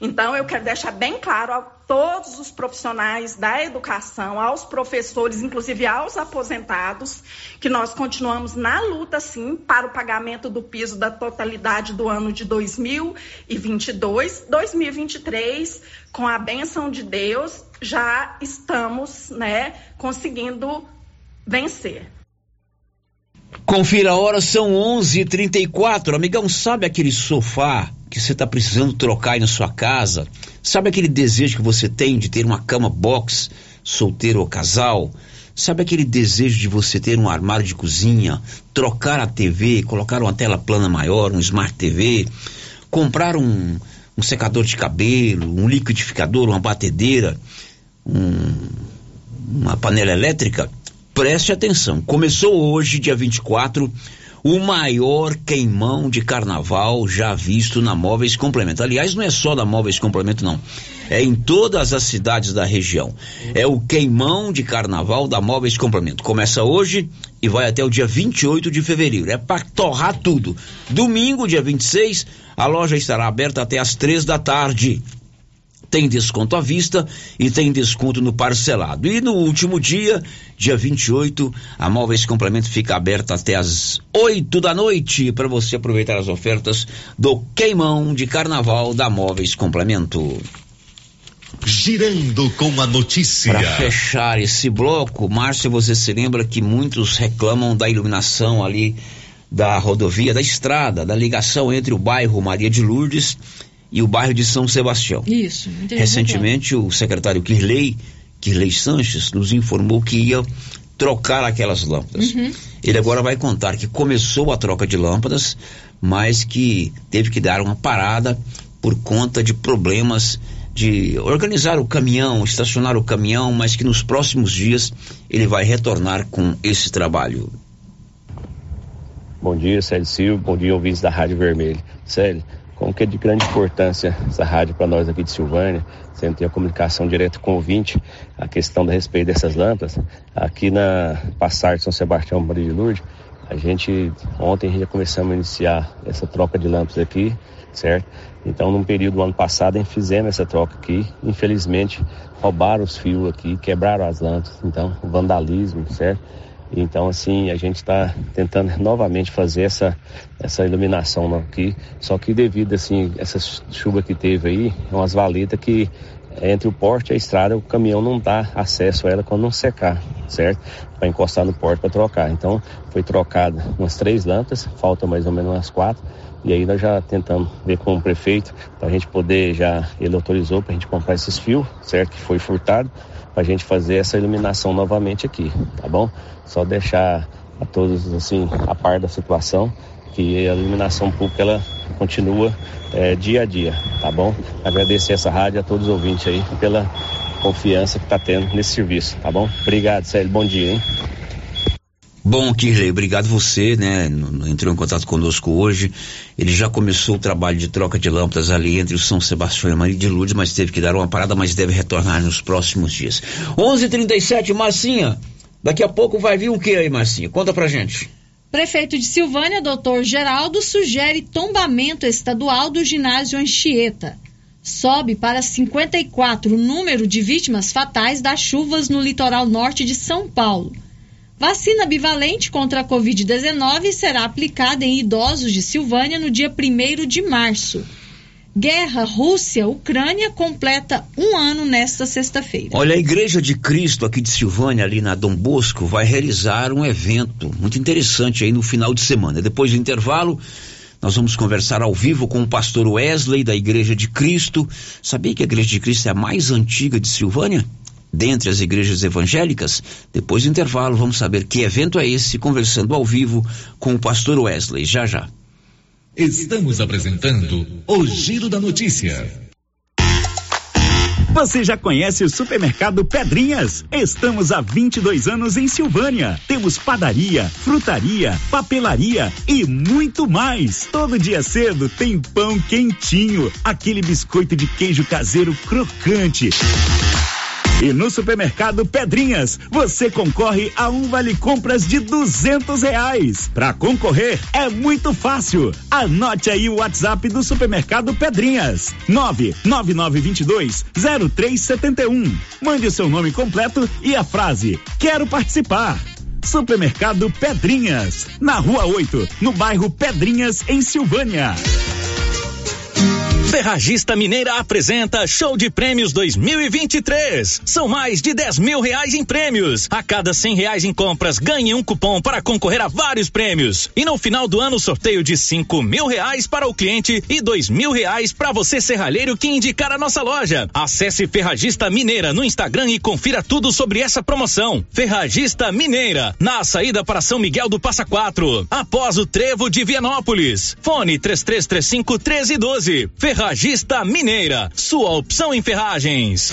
Então, eu quero deixar bem claro a todos os profissionais da educação, aos professores, inclusive aos aposentados, que nós continuamos na luta, sim, para o pagamento do piso da totalidade do ano de 2022. 2023, com a benção de Deus, já estamos, né, conseguindo vencer.
Confira a hora, são 11:34. Amigão, sabe aquele sofá que você está precisando trocar aí na sua casa? Sabe aquele desejo que você tem de ter uma cama box, solteiro ou casal? Sabe aquele desejo de você ter um armário de cozinha, trocar a TV, colocar uma tela plana maior, um Smart TV, comprar um, um secador de cabelo, um liquidificador, uma batedeira, um, uma panela elétrica? Preste atenção, começou hoje, dia 24, o maior queimão de carnaval já visto na Móveis Complemento. Aliás, não é só da Móveis Complemento, não. É em todas as cidades da região. É o queimão de carnaval da Móveis Complemento. Começa hoje e vai até o dia 28 de fevereiro. É para torrar tudo. Domingo, dia 26, a loja estará aberta até as três da tarde. Tem desconto à vista e tem desconto no parcelado. E no último dia, dia 28, a Móveis Complemento fica aberta até às 8 da noite para você aproveitar as ofertas do queimão de carnaval da Móveis Complemento.
Girando com a notícia.
Para fechar esse bloco, Márcio, você se lembra que muitos reclamam da iluminação ali da rodovia, da estrada, da ligação entre o bairro Maria de Lourdes e o bairro de São Sebastião.
Isso.
Recentemente, o secretário Kirley, Kirley Sanches, nos informou que ia trocar aquelas lâmpadas.
Uhum.
Ele agora vai contar que começou a troca de lâmpadas, mas que teve que dar uma parada por conta de problemas de organizar o caminhão, estacionar o caminhão, mas que nos próximos dias ele vai retornar com esse trabalho.
Bom dia, Célio Silva. Bom dia, ouvintes da Rádio Vermelho. Célio, como que é de grande importância essa rádio para nós aqui de Silvânia, sempre tem a comunicação direta com o ouvinte, a questão da respeito dessas lâmpadas. Aqui na Passar de São Sebastião Maria de Lourdes, a gente, ontem já começamos a iniciar essa troca de lâmpadas aqui, certo? Então, num período do ano passado, a gente fizemos essa troca aqui. Infelizmente, roubaram os fios aqui, quebraram as lâmpadas. Então, vandalismo, certo? Então, assim, a gente está tentando novamente fazer essa, essa iluminação aqui. Só que devido, assim, essa chuva que teve aí, é umas valetas que entre o porte e a estrada, o caminhão não dá acesso a ela quando não secar, certo? Para encostar no porte para trocar. Então, foi trocado umas três lâmpadas, faltam mais ou menos umas quatro. E aí nós já tentamos ver com o prefeito, para a gente poder, já ele autorizou para a gente comprar esses fios, certo? Que foi furtado, para a gente fazer essa iluminação novamente aqui, tá bom? Só deixar a todos assim a par da situação, que a iluminação pública ela continua é, dia a dia, tá bom? Agradecer essa rádio a todos os ouvintes aí pela confiança que está tendo nesse serviço, tá bom? Obrigado, Célio. Bom dia, hein?
Bom, Kirley, obrigado você, né? Entrou em contato conosco hoje. Ele já começou o trabalho de troca de lâmpadas ali entre o São Sebastião e Maria de Lourdes, mas teve que dar uma parada, mas deve retornar nos próximos dias. 11:37, Marcinha. Daqui a pouco vai vir o que aí, Marcinha? Conta pra gente.
Prefeito de Silvânia, doutor Geraldo, sugere tombamento estadual do ginásio Anchieta. Sobe para 54 o número de vítimas fatais das chuvas no litoral norte de São Paulo. Vacina bivalente contra a Covid-19 será aplicada em idosos de Silvânia no dia 1 de março. Guerra Rússia-Ucrânia completa um ano nesta sexta-feira.
Olha, a Igreja de Cristo aqui de Silvânia, ali na Dom Bosco, vai realizar um evento muito interessante aí no final de semana. Depois do intervalo, nós vamos conversar ao vivo com o pastor Wesley da Igreja de Cristo. Sabia que a Igreja de Cristo é a mais antiga de Silvânia? Dentre as igrejas evangélicas? Depois do intervalo, vamos saber que evento é esse, conversando ao vivo com o pastor Wesley. Já já.
Estamos apresentando o Giro da Notícia.
Você já conhece o supermercado Pedrinhas? Estamos há 22 anos em Silvânia. Temos padaria, frutaria, papelaria e muito mais. Todo dia cedo tem pão quentinho, aquele biscoito de queijo caseiro crocante. E no supermercado Pedrinhas, você concorre a um vale compras de duzentos reais. Para concorrer é muito fácil. Anote aí o WhatsApp do supermercado Pedrinhas: nove nove nove vinte dois zero três setenta e um. Mande o seu nome completo e a frase quero participar. Supermercado Pedrinhas, na Rua 8, no bairro Pedrinhas, em Silvânia.
Ferragista Mineira apresenta Show de Prêmios 2023. São mais de 10 mil reais em prêmios. A cada 100 reais em compras, ganhe um cupom para concorrer a vários prêmios. E no final do ano, sorteio de 5 mil reais para o cliente e 2 mil reais para você, serralheiro, que indicar a nossa loja. Acesse Ferragista Mineira no Instagram e confira tudo sobre essa promoção. Ferragista Mineira, na saída para São Miguel do Passa Quatro, após o trevo de Vianópolis. Fone 3335 1312. Ferragista Mineira, sua opção em ferragens.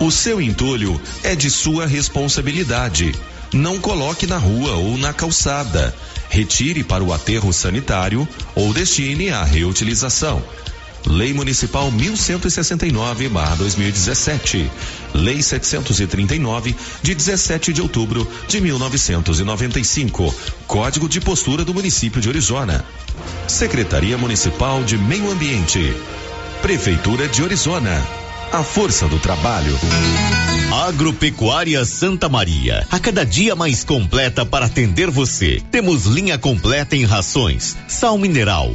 O seu entulho é de sua responsabilidade. Não coloque na rua ou na calçada. Retire para o aterro sanitário ou destine à reutilização. Lei Municipal 1169/2017. Lei 739 de 17 de outubro de 1995. Código de postura do município de Orizona. Secretaria Municipal de Meio Ambiente. Prefeitura de Orizona. A força do trabalho.
Agropecuária Santa Maria, a cada dia mais completa para atender você. Temos linha completa em rações, sal mineral,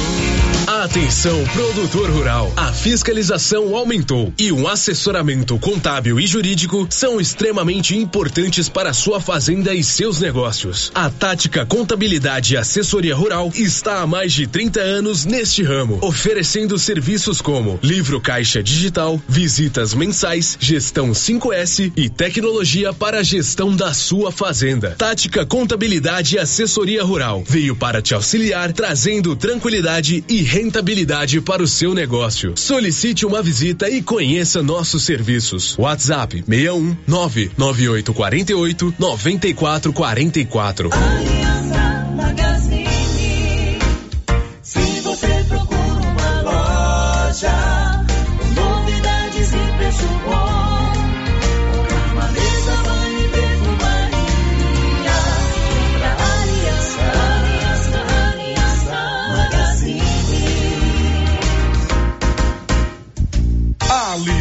Atenção, produtor rural. A fiscalização aumentou e um assessoramento contábil e jurídico são extremamente importantes para sua fazenda e seus negócios. A Tática Contabilidade e Assessoria Rural está há mais de 30 anos neste ramo, oferecendo serviços como livro caixa digital, visitas mensais, gestão 5S e tecnologia para a gestão da sua fazenda. Tática Contabilidade e Assessoria Rural veio para te auxiliar, trazendo tranquilidade e rentabilidade para o seu negócio. Solicite uma visita e conheça nossos serviços. WhatsApp 61 99848 9444.
Aliança Magazine.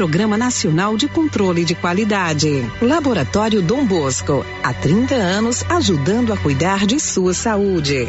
Programa Nacional de Controle de Qualidade. Laboratório Dom Bosco, há 30 anos ajudando a cuidar de sua saúde.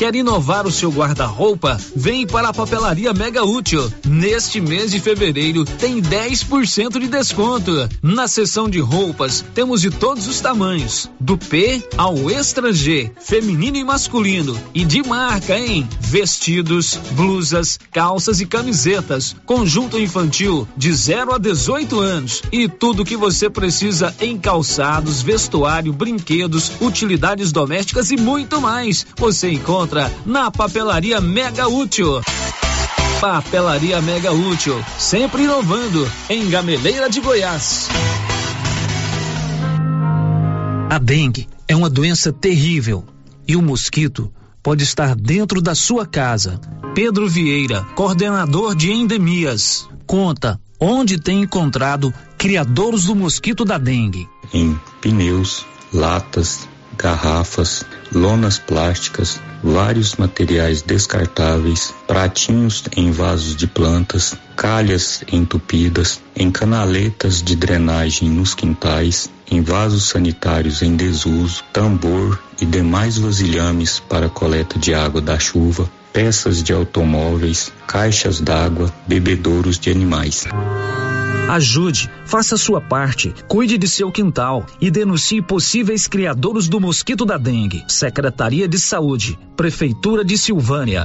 Quer inovar o seu guarda-roupa? Vem para a Papelaria Mega Útil. Neste mês de fevereiro tem 10% de desconto. Na seção de roupas temos de todos os tamanhos, do P ao Extra G, feminino e masculino e de marca, hein? Vestidos, blusas, calças e camisetas, conjunto infantil de 0 a 18 anos e tudo que você precisa em calçados, vestuário, brinquedos, utilidades domésticas e muito mais. Você encontra na Papelaria Mega Útil. Papelaria Mega Útil, sempre inovando, em Gameleira de Goiás. A dengue é uma doença terrível e o mosquito pode estar dentro da sua casa. Pedro Vieira, coordenador de endemias, conta onde tem encontrado criadores do mosquito da dengue.
em pneus, latas, garrafas, lonas plásticas, vários materiais descartáveis, pratinhos em vasos de plantas, calhas entupidas, em canaletas de drenagem nos quintais, em vasos sanitários em desuso, tambor e demais vasilhames para coleta de água da chuva, peças de automóveis, caixas d'água, bebedouros de animais.
Ajude, faça sua parte, cuide de seu quintal e denuncie possíveis criadores do mosquito da dengue. Secretaria de Saúde, Prefeitura de Silvânia.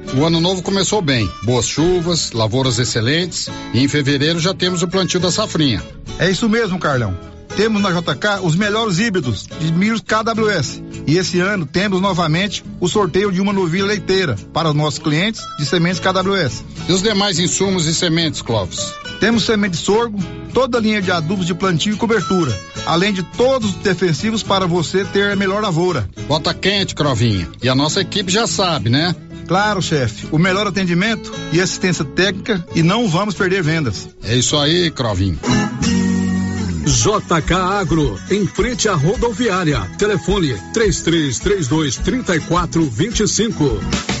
o ano novo começou bem. Boas chuvas, lavouras excelentes e em fevereiro já temos o plantio da safrinha.
É isso mesmo, Carlão. Temos na JK os melhores híbridos de milho KWS. E esse ano temos novamente o sorteio de uma novilha leiteira para os nossos clientes de sementes KWS.
E os demais insumos e sementes, Clóvis?
Temos semente de sorgo, toda a linha de adubos de plantio e cobertura, além de todos os defensivos para você ter a melhor lavoura.
Bota quente, Crovinha. E a nossa equipe já sabe, né?
Claro, chefe. O melhor atendimento e assistência técnica e não vamos perder vendas.
É isso aí, Crovinho.
JK Agro, em frente à rodoviária. Telefone 3332 3425.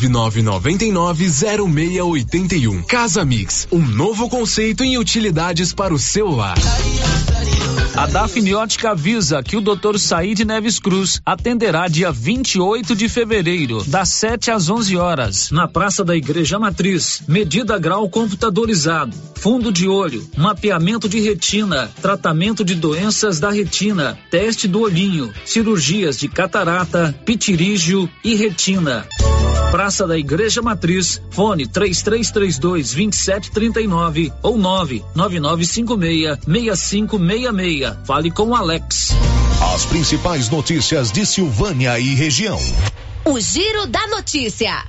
999990681. Casa Mix, um novo conceito em utilidades para o celular.
A Dafniótica avisa que o Dr. Said Neves Cruz atenderá dia 28 de fevereiro, das 7 às 11 horas, na Praça da Igreja Matriz. Medida grau computadorizado, fundo de olho, mapeamento de retina, tratamento de doenças da retina, teste do olhinho, cirurgias de catarata, pitirígio e retina. Praça da Igreja Matriz, fone 3332 2739 ou 99956 6566. Fale com o Alex.
As principais notícias de Silvânia e região.
O Giro da Notícia.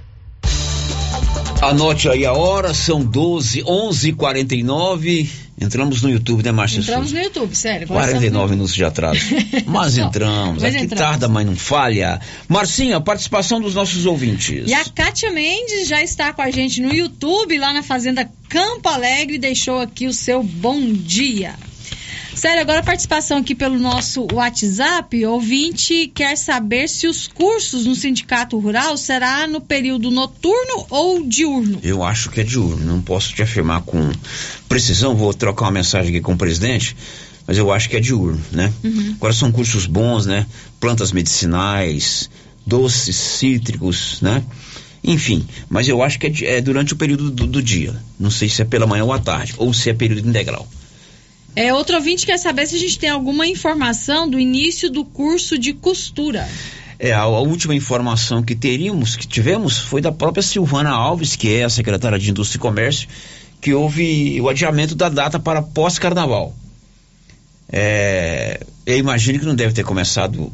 Anote aí a hora, são 12, 11 49 Entramos no YouTube, né, Márcia?
Entramos no YouTube, sério.
49 minutos de atraso. Mas entramos.
Mas
Aqui
entramos.
tarda, mas não falha. Marcinha, participação dos nossos ouvintes.
E a Kátia Mendes já está com a gente no YouTube, lá na Fazenda Campo Alegre, deixou aqui o seu bom dia. Sério, agora a participação aqui pelo nosso WhatsApp, ouvinte quer saber se os cursos no Sindicato Rural será no período noturno ou diurno.
Eu acho que é diurno, não posso te afirmar com precisão, vou trocar uma mensagem aqui com o presidente, mas eu acho que é diurno, né?
Uhum.
Agora são cursos bons, né? Plantas medicinais, doces cítricos, né? Enfim, mas eu acho que é, é durante o período do, do dia. Não sei se é pela manhã ou à tarde, ou se é período integral.
É, outro ouvinte quer saber se a gente tem alguma informação do início do curso de costura.
É, a, a última informação que teríamos, que tivemos, foi da própria Silvana Alves, que é a secretária de Indústria e Comércio, que houve o adiamento da data para pós-carnaval. É, eu imagino que não deve ter começado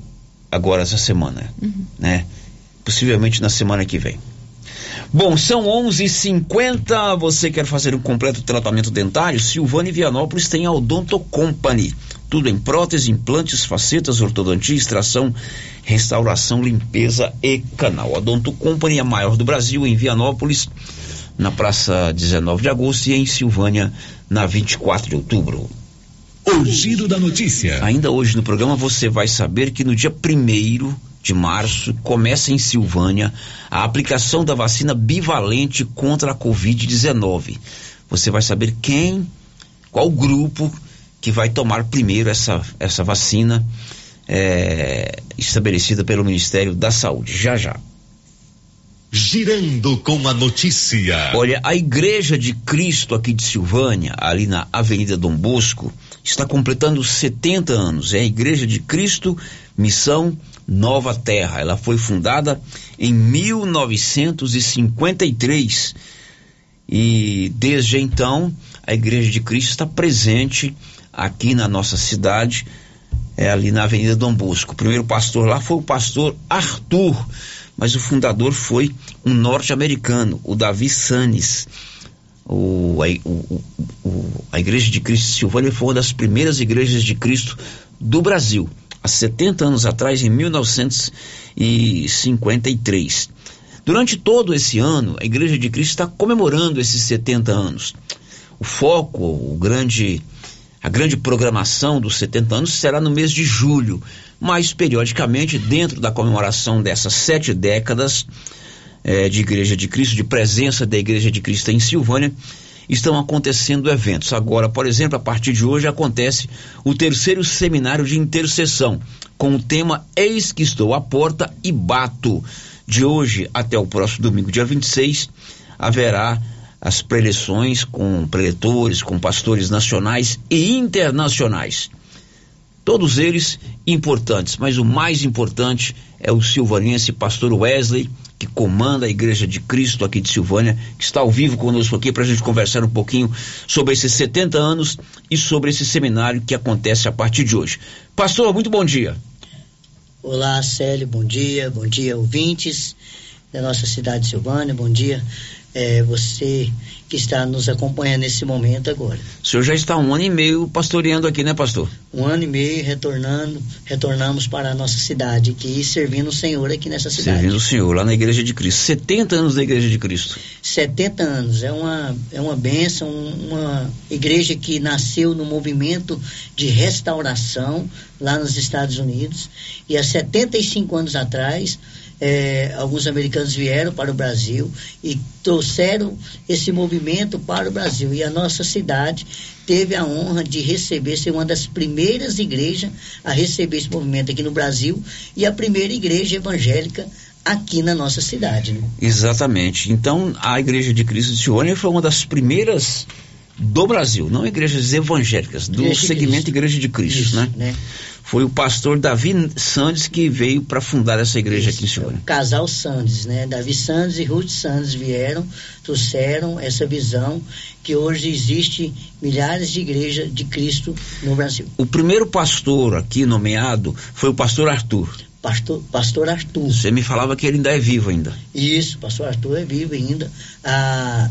agora essa semana, né? Possivelmente na semana que vem. Bom, são 11:50. Você quer fazer um completo tratamento dentário? Silvânia e Vianópolis tem a Odonto Company. Tudo em prótese, implantes, facetas, ortodontia, extração, restauração, limpeza e canal. A Odonto Company é a maior do Brasil em Vianópolis, na Praça 19 de Agosto e em Silvânia, na 24 de outubro.
O giro da notícia.
Ainda hoje no programa você vai saber que no dia 1 de março começa em Silvânia a aplicação da vacina bivalente contra a Covid-19. Você vai saber quem, qual grupo que vai tomar primeiro essa, essa vacina é, estabelecida pelo Ministério da Saúde. Já já.
Girando com a notícia.
Olha, a Igreja de Cristo aqui de Silvânia, ali na Avenida Dom Bosco, está completando 70 anos. É a Igreja de Cristo, Missão Nova Terra. Ela foi fundada em 1953 e desde então a Igreja de Cristo está presente aqui na nossa cidade, é ali na Avenida Dom Bosco. O primeiro pastor lá foi o pastor Arthur, mas o fundador foi um norte-americano, o Davi Sanes. O, a, o, o, a Igreja de Cristo de Silvânia foi uma das primeiras igrejas de Cristo do Brasil, há 70 anos atrás, em 1953. Durante todo esse ano, a Igreja de Cristo está comemorando esses 70 anos. O foco, o grande, a grande programação dos 70 anos será no mês de julho, mas periodicamente, dentro da comemoração dessas sete décadas, eh, de Igreja de Cristo, de presença da Igreja de Cristo em Silvânia, estão acontecendo eventos. Agora, por exemplo, a partir de hoje acontece o terceiro seminário de intercessão, com o tema Eis que estou à porta e bato. De hoje até o próximo domingo, dia 26, haverá as preleções com preletores, com pastores nacionais e internacionais. Todos eles importantes, mas o mais importante é o silvanense pastor Wesley, que comanda a Igreja de Cristo aqui de Silvânia, que está ao vivo conosco aqui para a gente conversar um pouquinho sobre esses 70 anos e sobre esse seminário que acontece a partir de hoje. Pastor, muito bom dia.
Olá, Célio, bom dia, bom dia, ouvintes da nossa cidade de Silvânia, bom dia é, você que está nos acompanhando nesse momento agora.
O senhor já está um ano e meio pastoreando aqui, né, pastor?
Um ano e meio retornando, retornamos para a nossa cidade aqui, servindo o Senhor aqui nessa cidade.
Servindo o Senhor, lá na Igreja de Cristo. 70 anos da Igreja de Cristo.
70 anos, é uma, é uma bênção, uma igreja que nasceu no movimento de restauração lá nos Estados Unidos. E há 75 anos atrás, é, alguns americanos vieram para o Brasil e trouxeram esse movimento para o Brasil. E a nossa cidade teve a honra de receber, ser uma das primeiras igrejas a receber esse movimento aqui no Brasil e a primeira igreja evangélica aqui na nossa cidade. Né?
Exatamente. Então, a Igreja de Cristo de Silvânia foi uma das primeiras do Brasil, não igrejas evangélicas, do
Igreja
segmento. Igreja de Cristo,
Isso,
né?
né?
Foi o pastor Davi Sandes que veio para fundar essa igreja aqui em Silvânia.
casal Sandes, né? Davi Sandes e Ruth Sandes vieram, trouxeram essa visão que hoje existe milhares de igrejas de Cristo no Brasil.
O primeiro pastor aqui nomeado foi o pastor Arthur.
Pastor, pastor Arthur.
Você me falava que ele ainda é vivo ainda.
Isso, pastor Arthur é vivo ainda. A,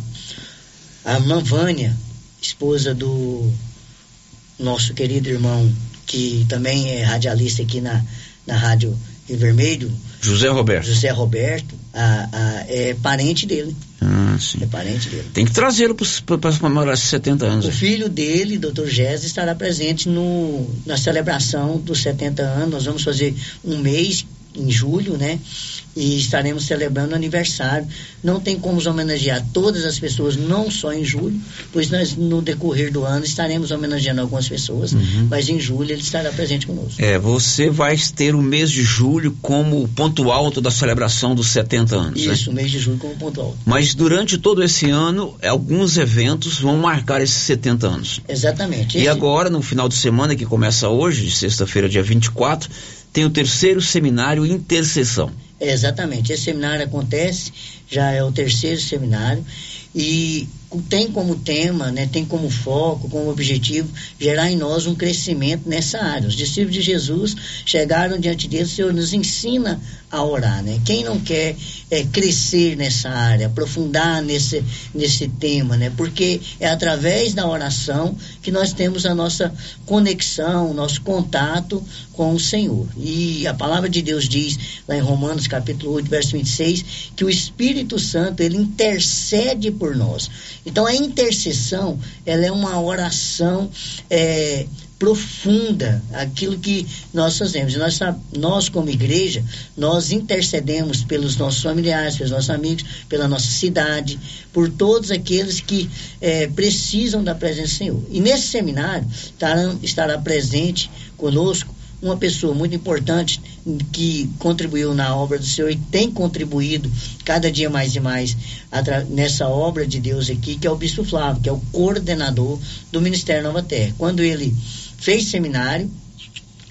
a irmã Vânia, esposa do nosso querido irmão, que também é radialista aqui na, na Rádio Rio Vermelho,
José Roberto.
José Roberto, a, a- é parente dele.
Ah, sim.
É parente dele.
Tem que trazê-lo para comemorar esses 70 anos.
O
né?
filho dele, Dr. Gés, estará presente no, na celebração dos 70 anos. Nós vamos fazer um mês em julho, né? E estaremos celebrando o aniversário. Não tem como homenagear todas as pessoas, não só em julho, pois nós, no decorrer do ano, estaremos homenageando algumas pessoas,
Uhum.
mas em julho ele estará presente conosco.
É, você vai ter o mês de julho como ponto alto da celebração dos 70 anos. né?
Isso, o mês de julho como ponto alto.
Mas durante todo esse ano, alguns eventos vão marcar esses 70 anos.
Exatamente.
E
Esse-
agora, no final de semana, que começa hoje, sexta-feira, dia 24, tem o terceiro seminário Intercessão.
Exatamente. Esse seminário acontece, já é o terceiro seminário, e tem como tema, né, tem como foco, como objetivo, gerar em nós um crescimento nessa área. Os discípulos de Jesus chegaram diante dele, o Senhor nos ensina a orar, né? Quem não quer é, crescer nessa área, aprofundar nesse, nesse tema, né? Porque é através da oração que nós temos a nossa conexão, nosso contato com o Senhor. E a palavra de Deus diz, lá em Romanos capítulo 8, verso 26, que o Espírito Santo, ele intercede por nós. Então a intercessão, ela é uma oração é, profunda, aquilo que nós fazemos. Nós, nós, como igreja, nós intercedemos pelos nossos familiares, pelos nossos amigos, pela nossa cidade, por todos aqueles que é, precisam da presença do Senhor. E nesse seminário estará, estará presente conosco uma pessoa muito importante que contribuiu na obra do Senhor e tem contribuído cada dia mais e mais nessa obra de Deus aqui, que é o Bispo Flávio, que é o coordenador do Ministério Nova Terra. Quando ele fez seminário,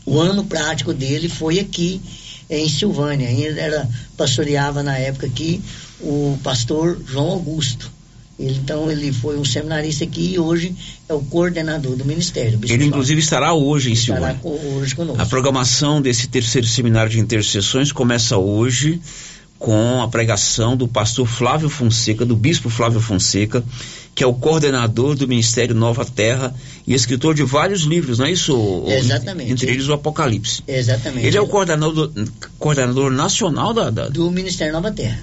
o ano prático dele foi aqui em Silvânia. Ainda era pastoreava na época aqui o pastor João Augusto. Então ele foi um seminarista aqui e hoje é o coordenador do ministério.
Ele inclusive estará hoje em
estará
Silvânia.
hoje conosco.
A programação desse terceiro seminário de intercessões começa hoje com a pregação do pastor Flávio Fonseca, do bispo Flávio Fonseca, que é o coordenador do Ministério Nova Terra e escritor de vários livros, não é isso?
Exatamente.
Entre eles o Apocalipse.
Exatamente.
Ele é o coordenador, coordenador nacional da, da...
do Ministério Nova Terra.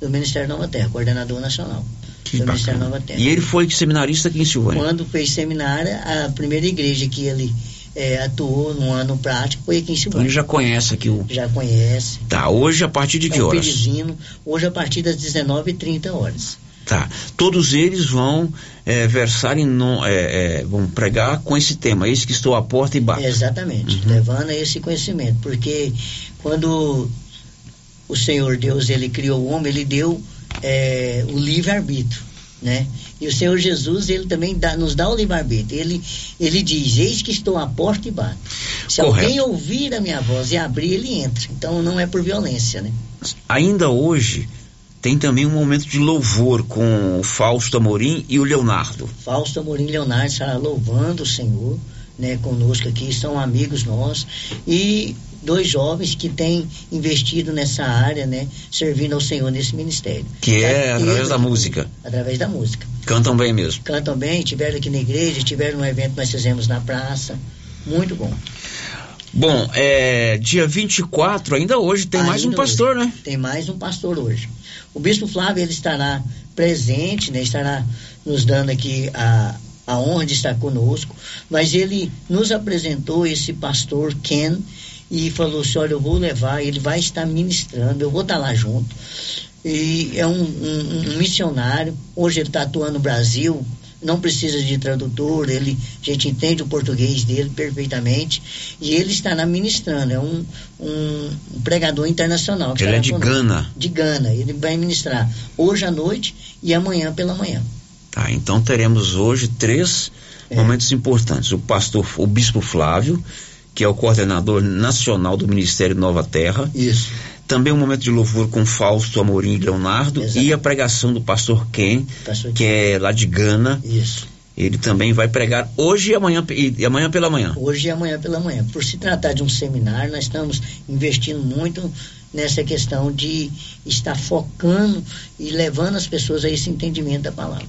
Do Ministério Nova Terra, coordenador nacional.
Que
do
bacana.
Ministério Nova Terra.
E ele foi seminarista aqui em Silvânia.
Quando fez seminário, a primeira igreja que ele é, atuou no ano prático foi aqui em
Então
Silvânia.
ele já conhece aqui o.
Já conhece.
Tá, hoje a partir de que
é
horas?
Hoje a partir das 19h30 horas.
Tá. Todos eles vão é, versar em no, é, é, vão pregar com esse tema, esse que estou à porta e bato.
Exatamente,
Uhum.
levando a esse conhecimento, porque quando o Senhor Deus ele criou o homem, ele deu é, o livre arbítrio, né? E o Senhor Jesus ele também dá, nos dá o livre arbítrio. Ele ele diz: Eis que estou à porta e bato. Se
Correto.
alguém ouvir a minha voz e abrir, ele entra. Então não é por violência, né?
Ainda hoje tem também um momento de louvor com o Fausto Amorim e o Leonardo.
Fausto Amorim Leonardo estará louvando o Senhor, né, conosco aqui, são amigos nossos e dois jovens que têm investido nessa área, né, servindo ao Senhor nesse ministério.
Que é através
Eles-
da música.
Através da música.
Cantam bem mesmo.
Cantam bem, tiveram aqui na igreja, tiveram um evento que nós fizemos na praça, muito bom.
Bom, é, dia 24, ainda hoje, tem mais um
Ainda
pastor,
hoje.
né?
Tem mais um pastor hoje. O bispo Flávio ele estará presente, né? Estará nos dando aqui a, a honra de estar conosco, mas ele nos apresentou esse pastor Ken e falou assim, olha, eu vou levar, ele vai estar ministrando, eu vou estar lá junto. E é um, um- um missionário, hoje ele está atuando no Brasil, não precisa de tradutor, ele, a gente entende o português dele perfeitamente, e ele estará ministrando, é um, um, um pregador internacional. que
Ele é de
conosco.
Gana.
De Gana, ele vai ministrar hoje à noite e amanhã pela manhã.
Tá, então teremos hoje três
É.
momentos importantes. O pastor, o bispo Flávio, que é o coordenador nacional do Ministério Nova Terra.
Isso.
Também um momento de louvor com Fausto Amorim e Leonardo e a pregação do pastor Ken,
Pastor
que é lá de Gana.
Isso.
Ele também vai pregar hoje e amanhã e amanhã pela manhã.
Hoje e amanhã pela manhã. Por se tratar de um seminário, nós estamos investindo muito nessa questão de estar focando e levando as pessoas a esse entendimento da palavra.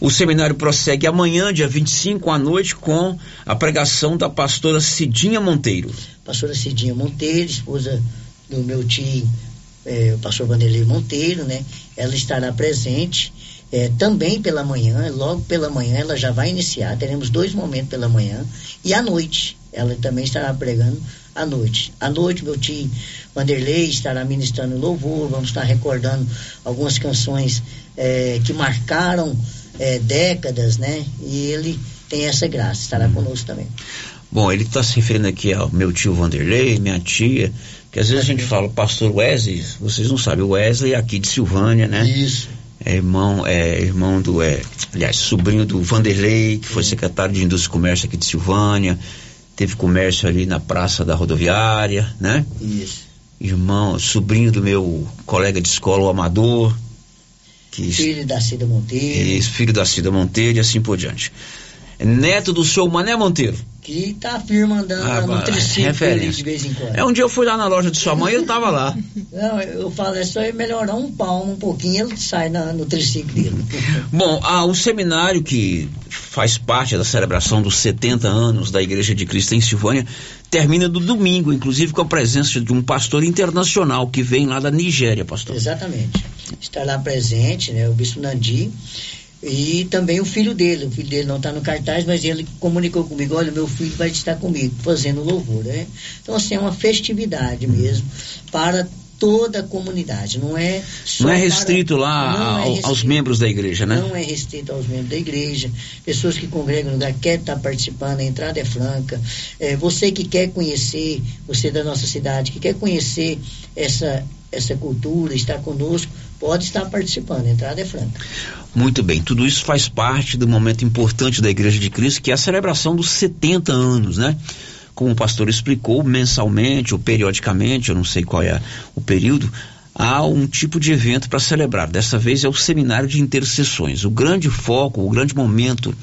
O seminário prossegue amanhã, dia 25 à noite, com a pregação da pastora Cidinha Monteiro.
pastora Cidinha Monteiro, esposa do meu tio, eh, o pastor Vanderlei Monteiro, né? Ela estará presente eh, também pela manhã, logo pela manhã ela já vai iniciar, teremos dois momentos pela manhã e à noite, ela também estará pregando à noite. À noite, meu tio Vanderlei estará ministrando louvor, vamos estar recordando algumas canções eh, que marcaram eh, décadas, né? E ele tem essa graça, estará conosco também.
Bom, ele está se referindo aqui ao meu tio Vanderlei, minha tia, que às vezes a gente fala, pastor Wesley, vocês não sabem, o Wesley é aqui de Silvânia, né?
Isso.
É irmão, é irmão do, é, aliás, sobrinho do Vanderlei, que foi secretário de Indústria e Comércio aqui de Silvânia, teve comércio ali na Praça da Rodoviária, né?
Isso.
Irmão, sobrinho do meu colega de escola, o Amador, Que
Filho da Cida Monteiro.
Isso, filho da Cida Monteiro e assim por diante. Neto do seu Mané Monteiro.
Que tá firme andando
Ah,
no triciclo ali de vez em quando.
É um dia eu fui lá na loja de sua mãe e ele tava lá.
Não, eu falo, é só ele melhorar um palmo um pouquinho, ele sai na- no triciclo dele.
Bom, um seminário que faz parte da celebração dos 70 anos da Igreja de Cristo em Silvânia termina no domingo, inclusive com a presença de um pastor internacional que vem lá da Nigéria, pastor.
Exatamente. Está lá presente, né, o Bispo Nandi, e também o filho dele. O filho dele não está no cartaz, mas ele comunicou comigo: olha, meu filho vai estar comigo, fazendo louvor. Né? Então, assim, é uma festividade mesmo para toda a comunidade, não é só
Não é
para-
restrito lá
Não é restrito.
aos membros da igreja, né?
Não é restrito aos membros da igreja, pessoas que congregam no lugar, quer estar participando, a entrada é franca. É, você que quer conhecer, você da nossa cidade, que quer conhecer essa, essa cultura, estar conosco, pode estar participando, a entrada é franca.
Muito bem, tudo isso faz parte do momento importante da Igreja de Cristo, que é a celebração dos 70 anos, né? Como o pastor explicou, mensalmente ou periodicamente, eu não sei qual é o período, há um tipo de evento para celebrar. Dessa vez é o seminário de intercessões. O grande foco, o grande momento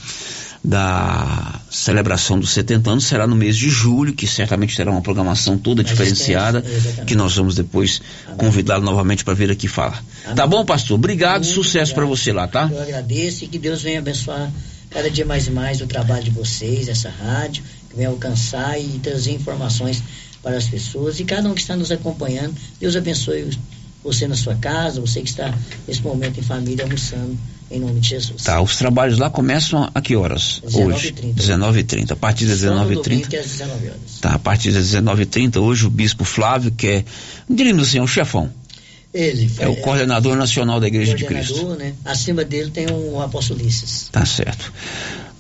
da celebração dos 70 anos será no mês de julho, que certamente terá uma programação toda
Mais
diferenciada, que nós vamos depois convidá-lo novamente para vir aqui falar. Tá bom, pastor? Obrigado,
Muito
sucesso para você lá, tá?
Eu agradeço e que Deus venha abençoar cada dia mais e mais o trabalho de vocês, essa rádio, que venha alcançar e trazer informações para as pessoas. E cada um que está nos acompanhando, Deus abençoe você na sua casa, você que está nesse momento em família almoçando, em nome de Jesus.
Tá, os trabalhos lá começam a que horas?
19h30.
Hoje? 19h30. A partir das
Só no
19h30.
domingo, que é às 19 horas.
Tá, a partir das 19h30, hoje o bispo Flávio, que é, diríamos assim, é o chefão.
Ele
É o coordenador nacional da Igreja de Cristo.
né? Acima dele tem o apóstolo Ulisses.
Tá certo.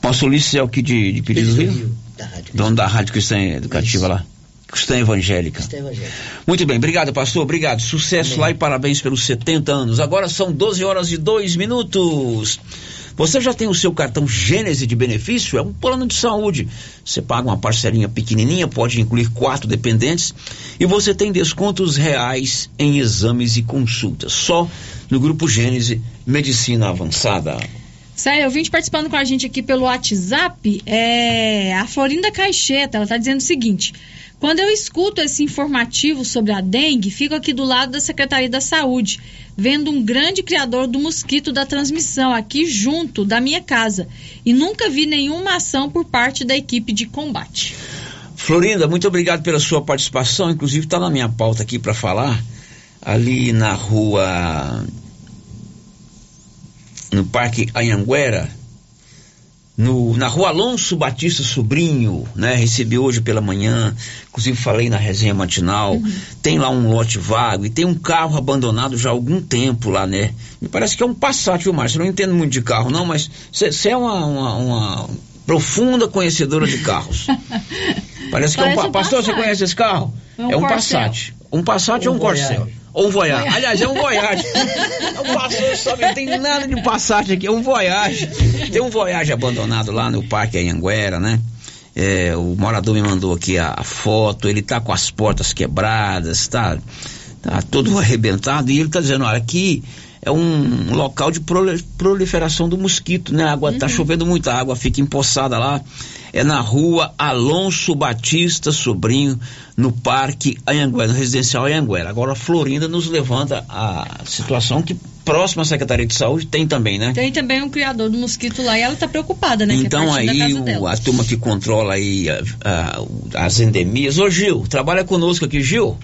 Pastor Ulisses é o que de, de Pires do Rio?
da Rádio
Dono da Rádio Cristã Educativa lá. Cristã Evangélica.
Cristã Evangélica.
Muito bem, obrigado, pastor. Obrigado. Sucesso lá e parabéns pelos 70 anos. Agora são 12 horas e 2 minutos. Você já tem o seu cartão Gênese de benefício? É um plano de saúde. Você paga uma parcelinha pequenininha, pode incluir quatro dependentes e você tem descontos reais em exames e consultas. Só no Grupo Gênese Medicina Avançada.
Sério, eu vim participando com a gente aqui pelo WhatsApp, é a Florinda Caixeta, ela está dizendo o seguinte: quando eu escuto esse informativo sobre a dengue, fico aqui do lado da Secretaria da Saúde, vendo um grande criador do mosquito da transmissão aqui junto da minha casa e nunca vi nenhuma ação por parte da equipe de combate.
Florinda, muito obrigado pela sua participação. Inclusive está na minha pauta aqui para falar ali na rua no Parque Anhanguera, no, na rua Alonso Batista Sobrinho, né? Recebi hoje pela manhã, inclusive falei na resenha matinal. Tem lá um lote vago e tem um carro abandonado já há algum tempo lá, né? Me parece que é um Passat, viu, Márcio? Eu não entendo muito de carro, não, mas você é uma, uma, uma profunda conhecedora de carros. Parece que é um,
Parece um
Pastor, você conhece esse carro?
É um
é um. Passat. Um Passat ou um
Um
Corcel? Ou um Voyage.
Voyage.
Aliás, é um Voyage. É um Pastor, sabe? Não tem nada de Passat aqui, é um Voyage. Tem um Voyage abandonado lá no Parque Anhanguera, né? É, o morador me mandou aqui a, a foto, ele tá com as portas quebradas, tá, tá todo arrebentado, e ele tá dizendo, olha, aqui é um local de proliferação do mosquito, né? A água, tá chovendo muita água, fica empoçada lá. É na rua Alonso Batista Sobrinho, no Parque Anhanguera, no residencial Anhanguera. Agora a Florinda nos levanta a situação que próxima à Secretaria de Saúde tem também, né?
Tem também um criador do mosquito lá e ela tá preocupada, né? é
Então
da
aí o- a turma que controla aí a- a- as endemias. Ô Gil, trabalha conosco aqui, Gil.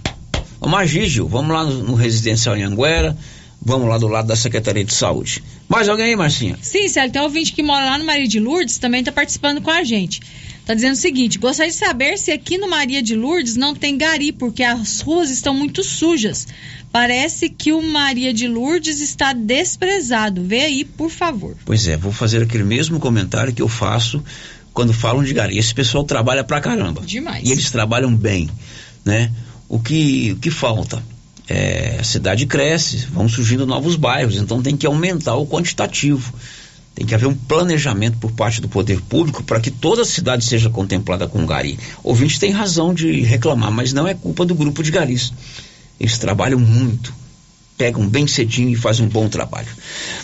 Vamos agir, Gil. Vamos lá no, no residencial em Anguera. Vamos lá do lado da Secretaria de Saúde. Mais alguém aí, Marcinha?
Sim, Célio, tem um ouvinte que mora lá no Maria de Lourdes, também está participando com a gente. Está dizendo o seguinte: gostaria de saber se aqui no Maria de Lourdes não tem gari, porque as ruas estão muito sujas. Parece que o Maria de Lourdes está desprezado. Vê aí, por favor.
Pois é, vou fazer aquele mesmo comentário que eu faço quando falam de gari. Esse pessoal trabalha pra caramba.
Demais.
E eles trabalham bem, né? O que, o que falta? É, a cidade cresce, vão surgindo novos bairros, então tem que aumentar o quantitativo. Tem que haver um planejamento por parte do poder público para que toda a cidade seja contemplada com gari. Ouvinte tem razão de reclamar, mas não é culpa do grupo de garis. Eles trabalham muito, pegam bem cedinho e fazem um bom trabalho.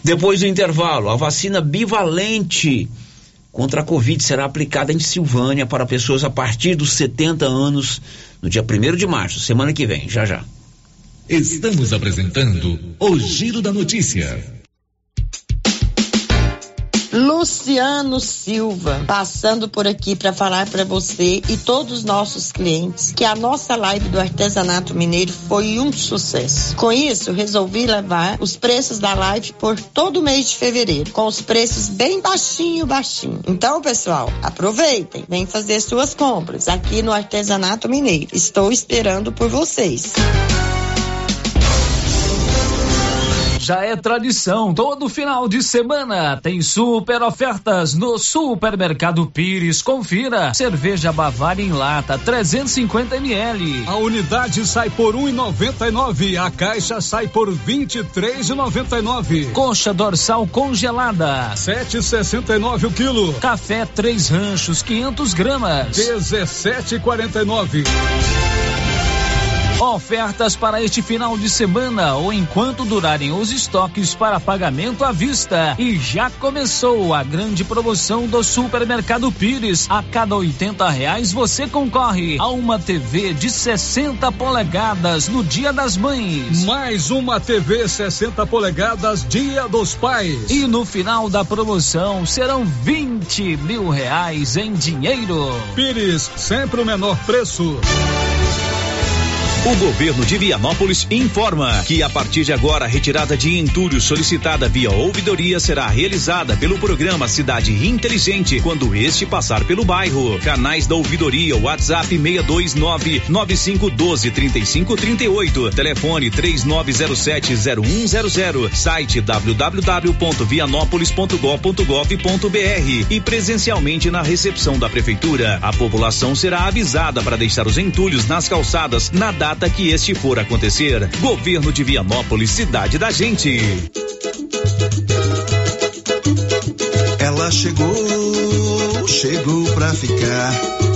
Depois do intervalo, a vacina bivalente contra a Covid será aplicada em Silvânia para pessoas a partir dos 70 anos no dia 1 de março, semana que vem, já já.
Estamos apresentando o Giro da Notícia.
Luciano Silva, passando por aqui para falar para você e todos os nossos clientes que a nossa live do artesanato mineiro foi um sucesso. Com isso, resolvi levar os preços da live por todo o mês de fevereiro, com os preços bem baixinho, baixinho. Então, pessoal, aproveitem, vem fazer suas compras aqui no artesanato mineiro. Estou esperando por vocês.
Já é tradição, todo final de semana tem super ofertas no Supermercado Pires. Confira: cerveja Bavária em lata 350 ml.
A unidade sai por 1,99, a caixa sai por 23,99.
Coxa dorsal congelada
7,69 o quilo.
Café Três Ranchos 500 gramas
17,49.
Ofertas para este final de semana ou enquanto durarem os estoques para pagamento à vista. E já começou a grande promoção do Supermercado Pires. A cada 80 reais você concorre a uma TV de 60 polegadas no Dia das Mães.
Mais uma TV 60 polegadas Dia dos Pais.
E no final da promoção serão 20 mil reais em dinheiro.
Pires, sempre o menor preço.
O governo de Vianópolis informa que a partir de agora a retirada de entulho solicitada via ouvidoria será realizada pelo programa Cidade Inteligente quando este passar pelo bairro. Canais da ouvidoria WhatsApp 629 9512 3538, telefone 3907 0100, site www.vianópolis.gov.br e presencialmente na recepção da prefeitura. A população será avisada para deixar os entulhos nas calçadas na data que este for acontecer. Governo de Vianópolis, cidade da gente.
Ela chegou, chegou pra ficar.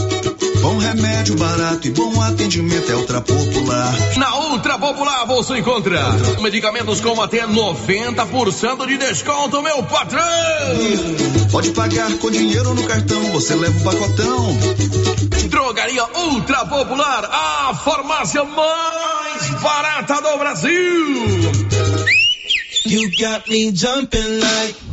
Bom remédio barato e bom atendimento é Ultra Popular.
Na Ultra Popular você encontra medicamentos com até 90% de desconto, meu patrão!
Pode pagar com dinheiro no cartão, você leva o pacotão.
Drogaria Ultra Popular, a farmácia mais barata do Brasil!
You got me jumping like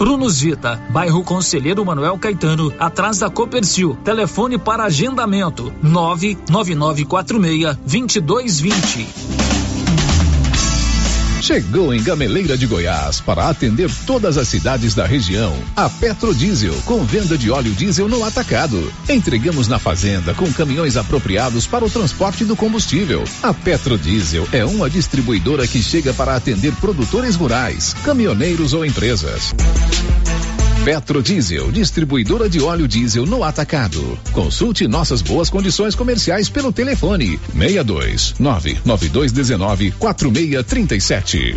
Prunus Vita, bairro Conselheiro Manuel Caetano, atrás da Copercil. Telefone para agendamento: 99946-2220.
Chegou em Gameleira de Goiás para atender todas as cidades da região. A Petrodiesel, com venda de óleo diesel no atacado. Entregamos na fazenda com caminhões apropriados para o transporte do combustível. A Petrodiesel é uma distribuidora que chega para atender produtores rurais, caminhoneiros ou empresas. Petrodiesel, distribuidora de óleo diesel no atacado. Consulte nossas boas condições comerciais pelo telefone 62 99219 4637.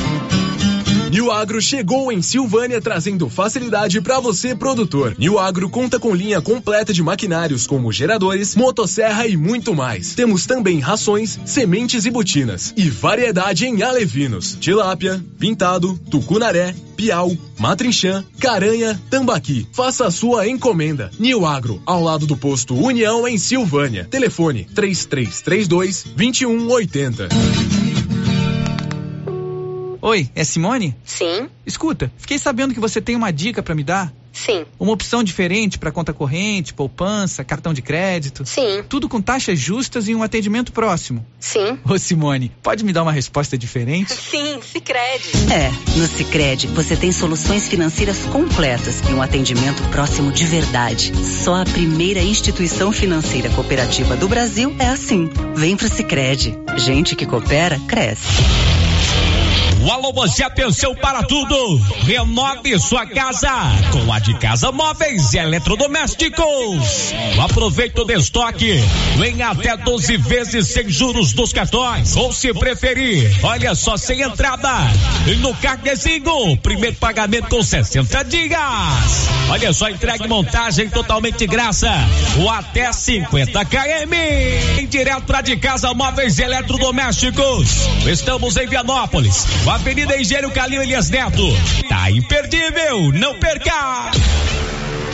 New Agro chegou em Silvânia trazendo facilidade para você, produtor. New Agro conta com linha completa de maquinários como geradores, motosserra e muito mais. Temos também rações, sementes e botinas. E variedade em alevinos, tilápia, pintado, tucunaré, piau, matrinchã, caranha, tambaqui. Faça a sua encomenda. New Agro, ao lado do posto União em Silvânia. Telefone 3332 2180.
Oi, é Simone?
Sim.
Escuta, fiquei sabendo que você tem uma dica para me dar.
Sim.
Uma opção diferente para conta corrente, poupança, cartão de crédito.
Sim.
Tudo com taxas justas e um atendimento próximo.
Sim.
Ô Simone, pode me dar uma resposta diferente?
Sim, Sicredi.
É, no Sicredi você tem soluções financeiras completas e um atendimento próximo de verdade. Só a primeira instituição financeira cooperativa do Brasil é assim. Vem pro Sicredi. Gente que coopera cresce.
Alô Você atenção para tudo. Renove sua casa com a de Casa Móveis e Eletrodomésticos. Aproveite o estoque em até 12 vezes sem juros dos cartões. Ou se preferir, olha só sem entrada. E no carnezinho, primeiro pagamento com 60 dias. Olha só, entregue montagem totalmente graça. Ou até 50 km. Em direto para de Casa Móveis e Eletrodomésticos. Estamos em Vianópolis. Avenida Engenheiro Calil Elias Neto. Tá imperdível, não perca!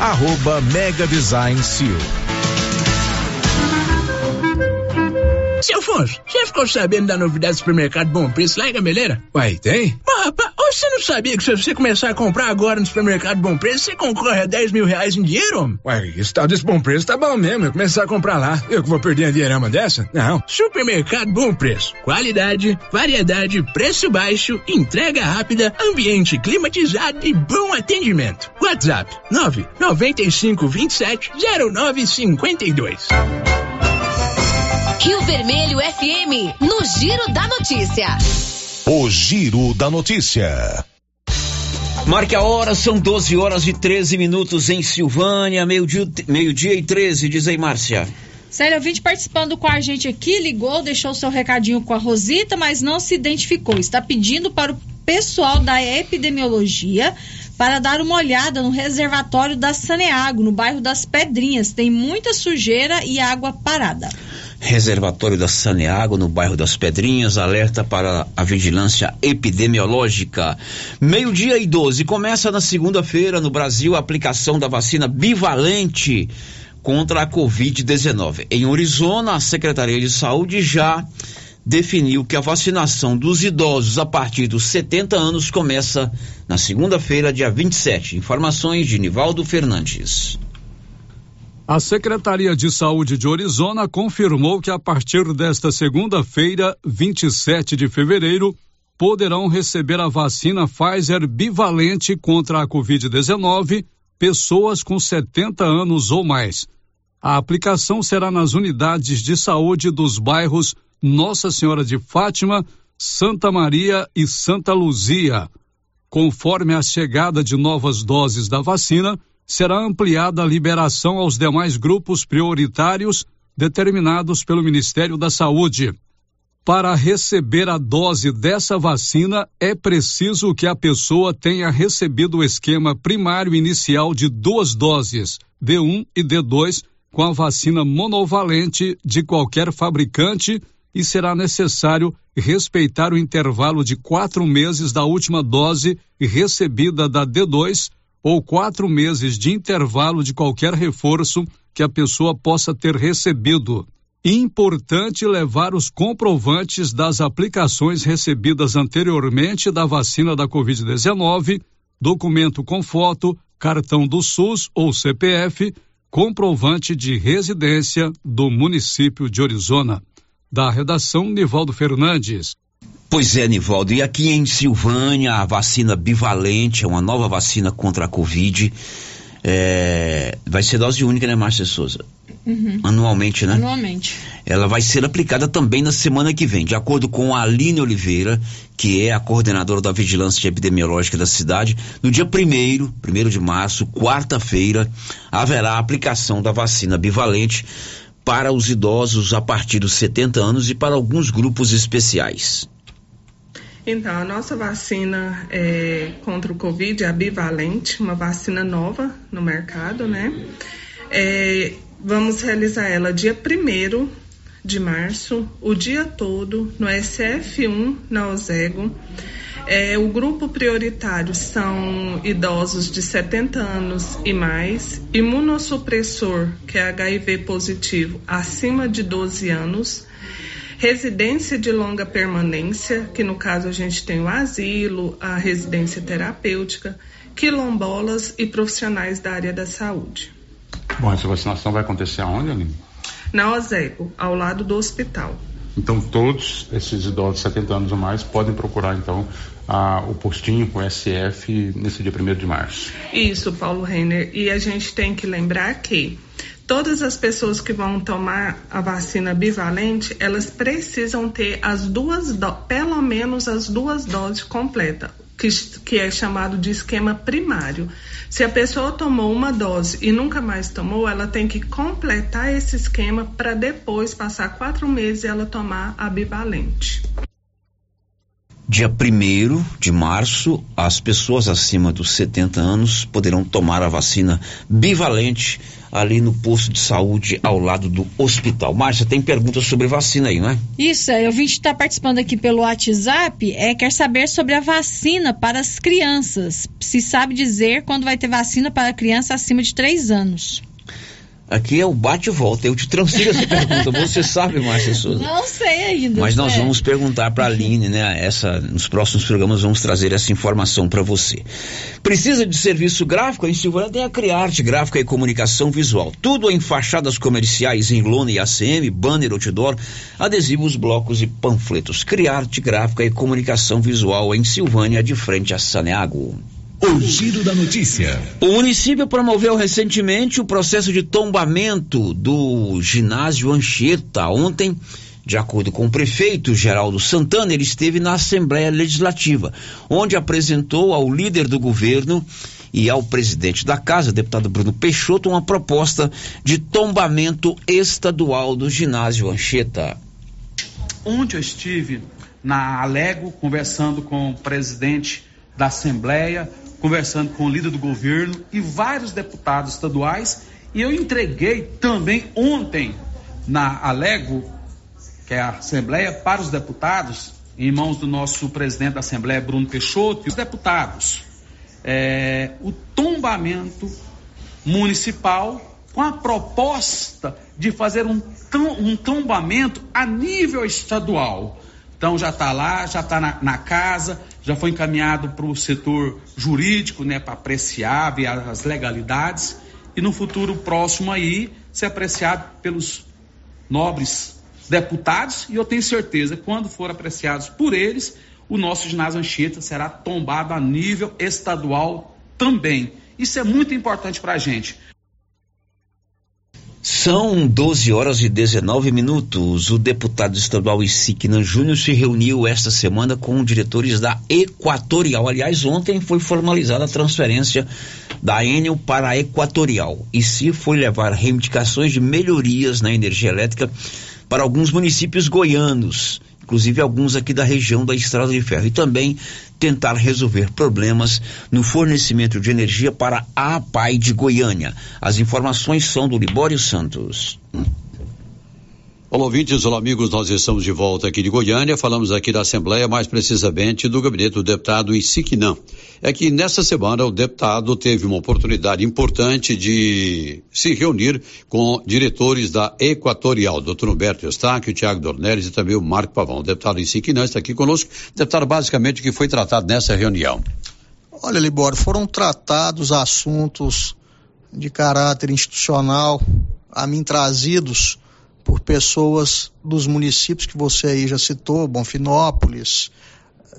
arroba Mega Design Seal.
Seu Afonso, você ficou sabendo da novidade do supermercado Bom Preço lá em Gameleira?
Uai, tem?
Mas, rapaz, você não sabia que se você começar a comprar agora no supermercado Bom Preço, você concorre a 10 mil reais em dinheiro, homem?
Uai, esse tal desse Bom Preço tá bom mesmo, eu começar a comprar lá. Eu que vou perder a dinheirama dessa? Não.
Supermercado Bom Preço. Qualidade, variedade, preço baixo, entrega rápida, ambiente climatizado e bom atendimento. WhatsApp 995 27 0952.
Rio Vermelho FM, no Giro da Notícia.
O Giro da Notícia.
Marque a hora, são 12 horas e 13 minutos em Silvânia, meio-dia meio -dia e 13, diz aí, Márcia.
Sério, ouvinte participando com a gente aqui, ligou, deixou seu recadinho com a Rosita, mas não se identificou. Está pedindo para o pessoal da epidemiologia para dar uma olhada no reservatório da Saneago, no bairro das Pedrinhas. Tem muita sujeira e água parada.
Reservatório da Saneago, no bairro das Pedrinhas, alerta para a vigilância epidemiológica. Meio-dia e 12. Começa na segunda-feira no Brasil a aplicação da vacina bivalente contra a Covid-19. Em Arizona, a Secretaria de Saúde já definiu que a vacinação dos idosos a partir dos 70 anos começa na segunda-feira, dia 27. Informações de Nivaldo Fernandes.
A Secretaria de Saúde de Arizona confirmou que a partir desta segunda-feira, 27 de fevereiro, poderão receber a vacina Pfizer bivalente contra a Covid-19 pessoas com 70 anos ou mais. A aplicação será nas unidades de saúde dos bairros Nossa Senhora de Fátima, Santa Maria e Santa Luzia. Conforme a chegada de novas doses da vacina, será ampliada a liberação aos demais grupos prioritários determinados pelo Ministério da Saúde. Para receber a dose dessa vacina, é preciso que a pessoa tenha recebido o esquema primário inicial de duas doses, D1 e D2, com a vacina monovalente de qualquer fabricante e será necessário respeitar o intervalo de quatro meses da última dose recebida da D2 ou quatro meses de intervalo de qualquer reforço que a pessoa possa ter recebido. Importante levar os comprovantes das aplicações recebidas anteriormente da vacina da Covid-19, documento com foto, cartão do SUS ou CPF, comprovante de residência do município de Orizona. Da redação, Nivaldo Fernandes.
Pois é, Nivaldo. E aqui em Silvânia, a vacina bivalente é uma nova vacina contra a Covid. É, vai ser dose única, né, Márcia Souza?
Uhum.
Anualmente, né?
Anualmente.
Ela vai ser aplicada também na semana que vem, de acordo com a Aline Oliveira, que é a coordenadora da Vigilância Epidemiológica da cidade. No dia 1 primeiro de março, quarta-feira, haverá a aplicação da vacina bivalente para os idosos a partir dos 70 anos e para alguns grupos especiais.
Então, a nossa vacina é, contra o Covid é a bivalente, uma vacina nova no mercado, né? É, vamos realizar ela dia 1 de março, o dia todo, no SF1, na Ozego. É, o grupo prioritário são idosos de 70 anos e mais, imunossupressor, que é HIV positivo, acima de 12 anos, residência de longa permanência, que no caso a gente tem o asilo, a residência terapêutica, quilombolas e profissionais da área da saúde.
Bom, essa vacinação vai acontecer aonde, Aline?
Na Ozego, ao lado do hospital.
Então todos esses idosos de 70 anos ou mais podem procurar então a, o postinho com SF nesse dia 1 de março.
Isso, Paulo Renner. E a gente tem que lembrar que todas as pessoas que vão tomar a vacina bivalente, elas precisam ter as duas, pelo menos as duas doses completas, que, que é chamado de esquema primário. Se a pessoa tomou uma dose e nunca mais tomou, ela tem que completar esse esquema para depois passar quatro meses e ela tomar a bivalente.
Dia 1 de março, as pessoas acima dos 70 anos poderão tomar a vacina bivalente ali no posto de saúde ao lado do hospital. Márcia, tem perguntas sobre vacina aí, não é?
Isso, eu vim estar participando aqui pelo WhatsApp, é, quer saber sobre a vacina para as crianças. Se sabe dizer quando vai ter vacina para criança acima de 3 anos.
Aqui é o bate e volta. Eu te transfiro essa pergunta. Você sabe, Márcia Souza?
Não sei ainda.
Mas nós é. vamos perguntar para a Aline, né? Essa, nos próximos programas vamos trazer essa informação para você. Precisa de serviço gráfico? Em Silvânia tem a Criarte Gráfica e Comunicação Visual. Tudo em fachadas comerciais, em lona e ACM, banner, outdoor, adesivos, blocos e panfletos. Criarte Gráfica e Comunicação Visual em Silvânia, de frente a Saneago.
O giro da notícia.
O município promoveu recentemente o processo de tombamento do ginásio Anchieta. Ontem, de acordo com o prefeito Geraldo Santana, ele esteve na Assembleia Legislativa, onde apresentou ao líder do governo e ao presidente da casa, deputado Bruno Peixoto, uma proposta de tombamento estadual do ginásio Anchieta.
Onde eu estive na Alego conversando com o presidente da Assembleia, conversando com o líder do governo e vários deputados estaduais. E eu entreguei também ontem na Alego, que é a Assembleia, para os deputados, em mãos do nosso presidente da Assembleia, Bruno Peixoto, e os deputados, é, o tombamento municipal com a proposta de fazer um, um tombamento a nível estadual. Então já está lá, já está na, na, casa, já foi encaminhado para o setor jurídico, né, para apreciar, ver as legalidades e no futuro próximo aí ser apreciado pelos nobres deputados e eu tenho certeza quando for apreciados por eles, o nosso ginásio Anchieta será tombado a nível estadual também. Isso é muito importante para a gente.
São 12 horas e 19 minutos. O deputado estadual Isignan Júnior se reuniu esta semana com diretores da Equatorial. Aliás, ontem foi formalizada a transferência da Enel para a Equatorial. E se foi levar reivindicações de melhorias na energia elétrica para alguns municípios goianos inclusive alguns aqui da região da Estrada de Ferro, e também tentar resolver problemas no fornecimento de energia para a APAI de Goiânia. As informações são do Libório Santos.
Olá, ouvintes, olá, amigos, nós estamos de volta aqui de Goiânia, falamos aqui da Assembleia, mais precisamente do gabinete do deputado Isiquinã. É que nessa semana o deputado teve uma oportunidade importante de se reunir com diretores da Equatorial, doutor Humberto Eustáquio, o Tiago Dornelles e também o Marco Pavão. O deputado Isiquinã está aqui conosco. Deputado, basicamente, o que foi tratado nessa reunião?
Olha, Libório, foram tratados assuntos de caráter institucional a mim trazidos por pessoas dos municípios que você aí já citou, Bonfinópolis,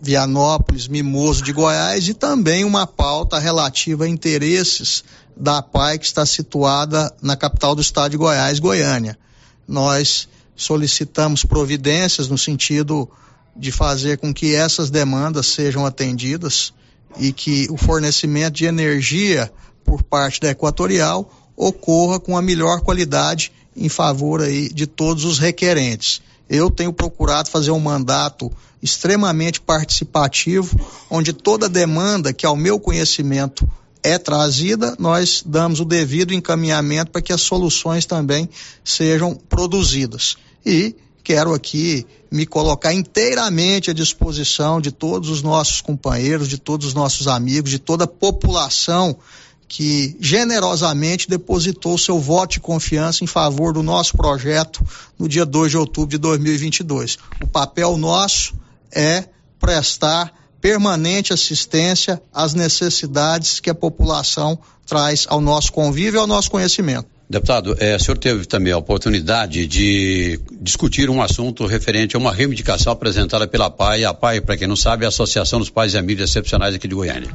Vianópolis, Mimoso de Goiás e também uma pauta relativa a interesses da PAI que está situada na capital do estado de Goiás, Goiânia. Nós solicitamos providências no sentido de fazer com que essas demandas sejam atendidas e que o fornecimento de energia por parte da Equatorial ocorra com a melhor qualidade em favor aí de todos os requerentes. Eu tenho procurado fazer um mandato extremamente participativo, onde toda demanda que ao meu conhecimento é trazida, nós damos o devido encaminhamento para que as soluções também sejam produzidas. E quero aqui me colocar inteiramente à disposição de todos os nossos companheiros, de todos os nossos amigos, de toda a população que generosamente depositou seu voto de confiança em favor do nosso projeto no dia 2 de outubro de 2022. O papel nosso é prestar permanente assistência às necessidades que a população traz ao nosso convívio e ao nosso conhecimento.
Deputado, é, o senhor teve também a oportunidade de discutir um assunto referente a uma reivindicação apresentada pela PAI. A PAI, para quem não sabe, é a Associação dos Pais e Amigos Excepcionais aqui de Goiânia.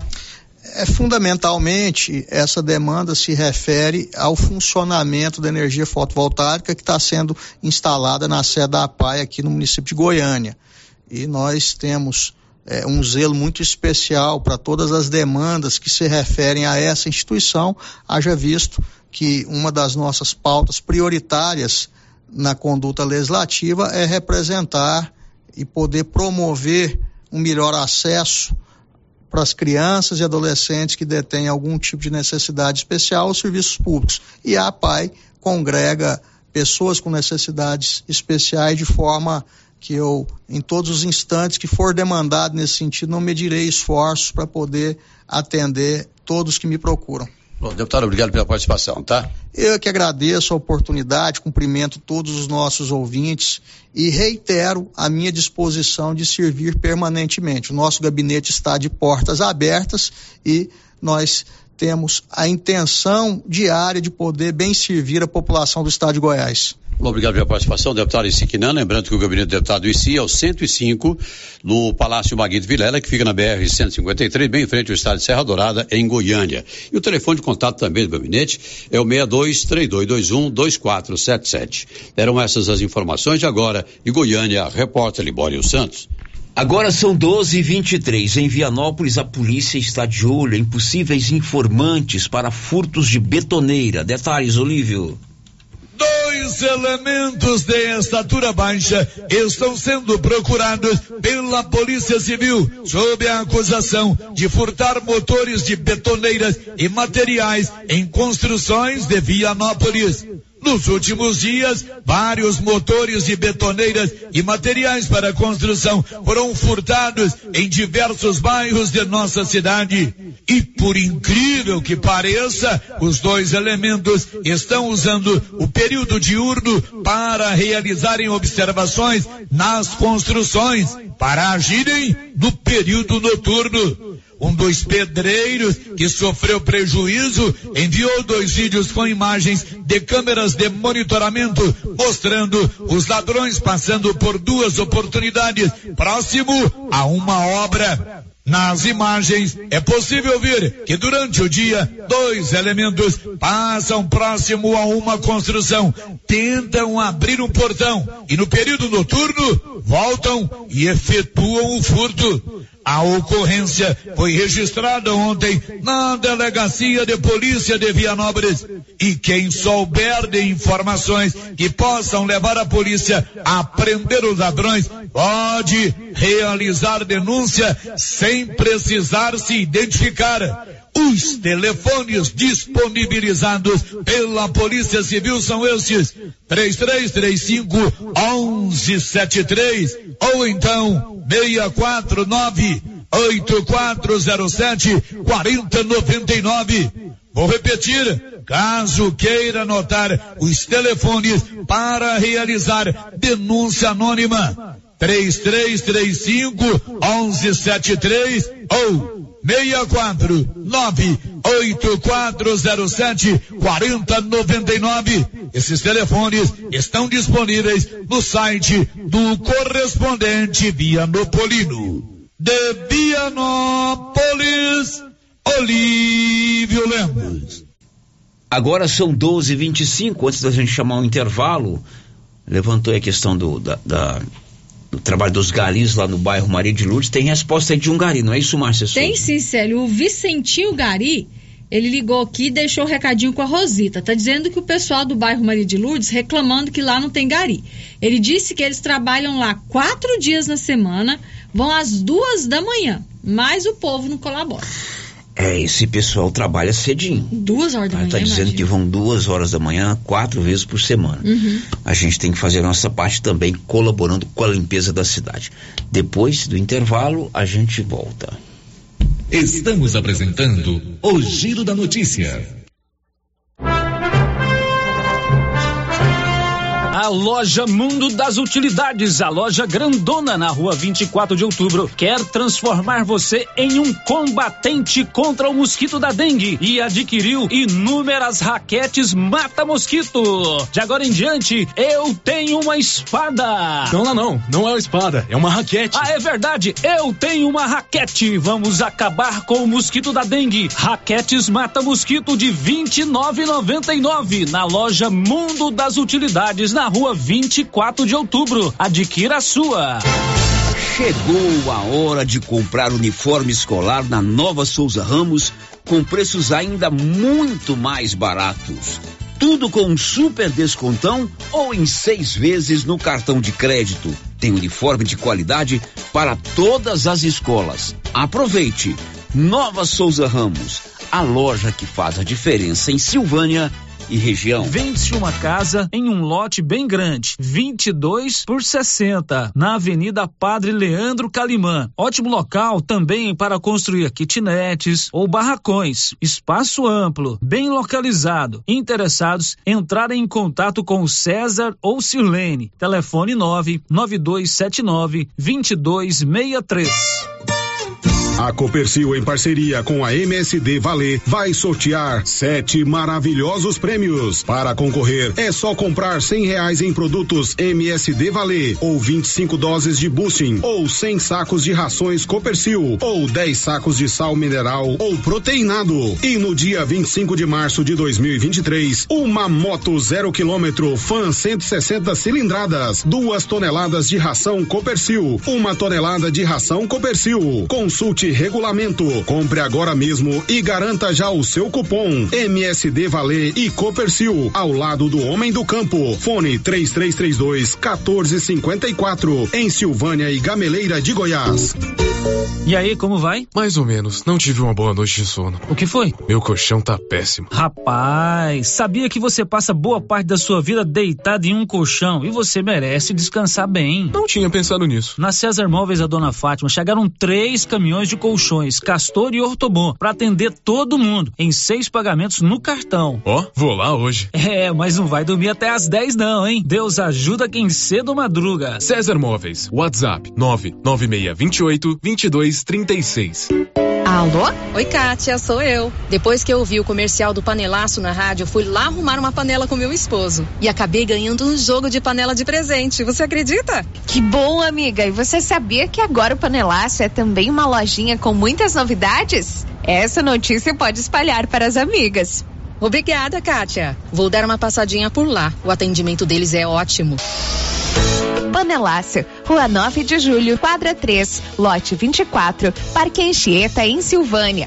É, fundamentalmente, essa demanda se refere ao funcionamento da energia fotovoltaica que está sendo instalada na sede da APAI aqui no município de Goiânia. E nós temos é, um zelo muito especial para todas as demandas que se referem a essa instituição, haja visto que uma das nossas pautas prioritárias na conduta legislativa é representar e poder promover um melhor acesso para as crianças e adolescentes que detêm algum tipo de necessidade especial aos serviços públicos. E a APAI congrega pessoas com necessidades especiais de forma que eu, em todos os instantes que for demandado nesse sentido, não medirei esforços para poder atender todos que me procuram.
Bom, deputado, obrigado pela participação, tá?
Eu que agradeço a oportunidade, cumprimento todos os nossos ouvintes e reitero a minha disposição de servir permanentemente. O nosso gabinete está de portas abertas e nós temos a intenção diária de poder bem servir a população do estado de Goiás.
Obrigado pela participação, deputado Isiquinan. Lembrando que o gabinete do deputado ICI é o 105, no Palácio Maguito Vilela, que fica na BR-153, bem em frente ao estado de Serra Dourada, em Goiânia. E o telefone de contato também do gabinete é o 62-3221-2477. Eram essas as informações de agora. E Goiânia, repórter Libório Santos.
Agora são 12 e 23 Em Vianópolis, a polícia está de olho em possíveis informantes para furtos de betoneira. Detalhes, Olívio.
Dois elementos de estatura baixa estão sendo procurados pela Polícia Civil sob a acusação de furtar motores de betoneiras e materiais em construções de Vianópolis. Nos últimos dias, vários motores de betoneiras e materiais para construção foram furtados em diversos bairros de nossa cidade. E por incrível que pareça, os dois elementos estão usando o período diurno para realizarem observações nas construções, para agirem no período noturno. Um dos pedreiros que sofreu prejuízo enviou dois vídeos com imagens de câmeras de monitoramento mostrando os ladrões passando por duas oportunidades próximo a uma obra. Nas imagens é possível ver que durante o dia dois elementos passam próximo a uma construção, tentam abrir um portão e no período noturno voltam e efetuam o furto. A ocorrência foi registrada ontem na delegacia de polícia de Vianópolis. E quem souber de informações que possam levar a polícia a prender os ladrões pode realizar denúncia sem precisar se identificar. Os telefones disponibilizados pela Polícia Civil são estes: 3335 1173 ou então 649 8407 4099. Vou repetir, caso queira anotar os telefones para realizar denúncia anônima. 3335 1173 ou 64 98407 4099. Esses telefones estão disponíveis no site do correspondente Vianopolino. De Vianópolis, Olívio Lemos.
Agora são 12h25, antes da gente chamar um intervalo, levantou a questão do, da, da do trabalho dos garis lá no bairro Maria de Lourdes, tem resposta de um gari, não é isso, Márcia
Tem sim, Célio. O Vicentinho Gari, ele ligou aqui e deixou o um recadinho com a Rosita. Tá dizendo que o pessoal do bairro Maria de Lourdes reclamando que lá não tem gari. Ele disse que eles trabalham lá quatro dias na semana, vão às duas da manhã, mas o povo não colabora.
É, esse pessoal trabalha cedinho.
Duas horas da manhã.
Está dizendo
imagina.
que vão duas horas da manhã, quatro vezes por semana.
Uhum.
A gente tem que fazer a nossa parte também, colaborando com a limpeza da cidade. Depois do intervalo, a gente volta.
Estamos apresentando o Giro da Notícia.
A loja Mundo das Utilidades, a loja grandona na rua 24 de outubro, quer transformar você em um combatente contra o mosquito da dengue e adquiriu inúmeras raquetes mata-mosquito. De agora em diante, eu tenho uma espada.
Não, não, não, não é uma espada, é uma raquete.
Ah, é verdade, eu tenho uma raquete. Vamos acabar com o mosquito da dengue. Raquetes mata-mosquito de 29,99 na loja Mundo das Utilidades na rua 24 de outubro. Adquira a sua.
Chegou a hora de comprar uniforme escolar na Nova Souza Ramos com preços ainda muito mais baratos. Tudo com um super descontão ou em seis vezes no cartão de crédito. Tem uniforme de qualidade para todas as escolas. Aproveite! Nova Souza Ramos, a loja que faz a diferença em Silvânia e região.
Vende-se uma casa em um lote bem grande, 22 por 60, na Avenida Padre Leandro Calimã. Ótimo local também para construir kitnetes ou barracões. Espaço amplo, bem localizado. Interessados, entrarem em contato com César ou Silene. Telefone 9 9279 2263.
A Copercil, em parceria com a MSD Valer, vai sortear sete maravilhosos prêmios. Para concorrer, é só comprar cem reais em produtos MSD Valer, ou 25 doses de boosting, ou 100 sacos de rações Copercil, ou 10 sacos de sal mineral ou proteinado. E no dia 25 de março de 2023, uma moto zero quilômetro Fan 160 cilindradas, duas toneladas de ração Copercil, uma tonelada de ração Copercil. Consulte regulamento. Compre agora mesmo e garanta já o seu cupom MSD Valer e Copercil ao lado do Homem do Campo. Fone 3332 1454 em Silvânia e Gameleira de Goiás.
E aí, como vai?
Mais ou menos, não tive uma boa noite de sono.
O que foi?
Meu colchão tá péssimo.
Rapaz, sabia que você passa boa parte da sua vida deitado em um colchão e você merece descansar bem.
Não tinha pensado nisso.
Na César Móveis da Dona Fátima chegaram três caminhões de colchões, Castor e Ortobon, para atender todo mundo em seis pagamentos no cartão.
Ó, oh, vou lá hoje.
É, mas não vai dormir até às 10 não, hein? Deus ajuda quem cedo madruga.
César Móveis, WhatsApp 99628 2236.
Alô? Oi, Kátia, sou eu. Depois que eu ouvi o comercial do panelaço na rádio, fui lá arrumar uma panela com meu esposo. E acabei ganhando um jogo de panela de presente. Você acredita?
Que bom, amiga. E você sabia que agora o panelaço é também uma lojinha com muitas novidades? Essa notícia pode espalhar para as amigas.
Obrigada, Kátia. Vou dar uma passadinha por lá. O atendimento deles é ótimo.
Panelácio, Rua 9 de Julho, quadra 3, lote 24, Parque Anchieta, em Silvânia.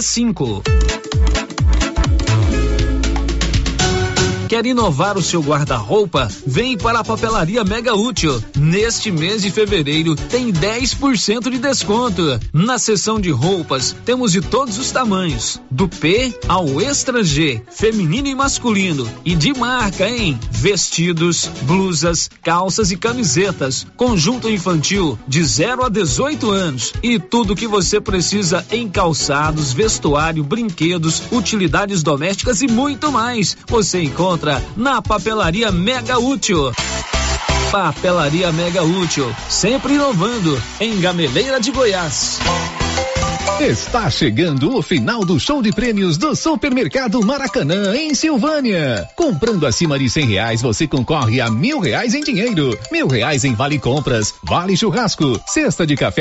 cinco. Quer inovar o seu guarda-roupa? Vem para a Papelaria Mega Útil. Neste mês de fevereiro tem 10% de desconto. Na seção de roupas temos de todos os tamanhos, do P ao Extra G, feminino e masculino e de marca, hein? Vestidos, blusas, calças e camisetas, conjunto infantil de 0 a 18 anos e tudo que você precisa em calçados, vestuário, brinquedos, utilidades domésticas e muito mais. Você encontra na Papelaria Mega Útil. Papelaria Mega Útil, sempre inovando, em Gameleira de Goiás.
Está chegando o final do show de prêmios do Supermercado Maracanã, em Silvânia. Comprando acima de cem reais, você concorre a mil reais em dinheiro, mil reais em vale compras, vale churrasco, cesta de café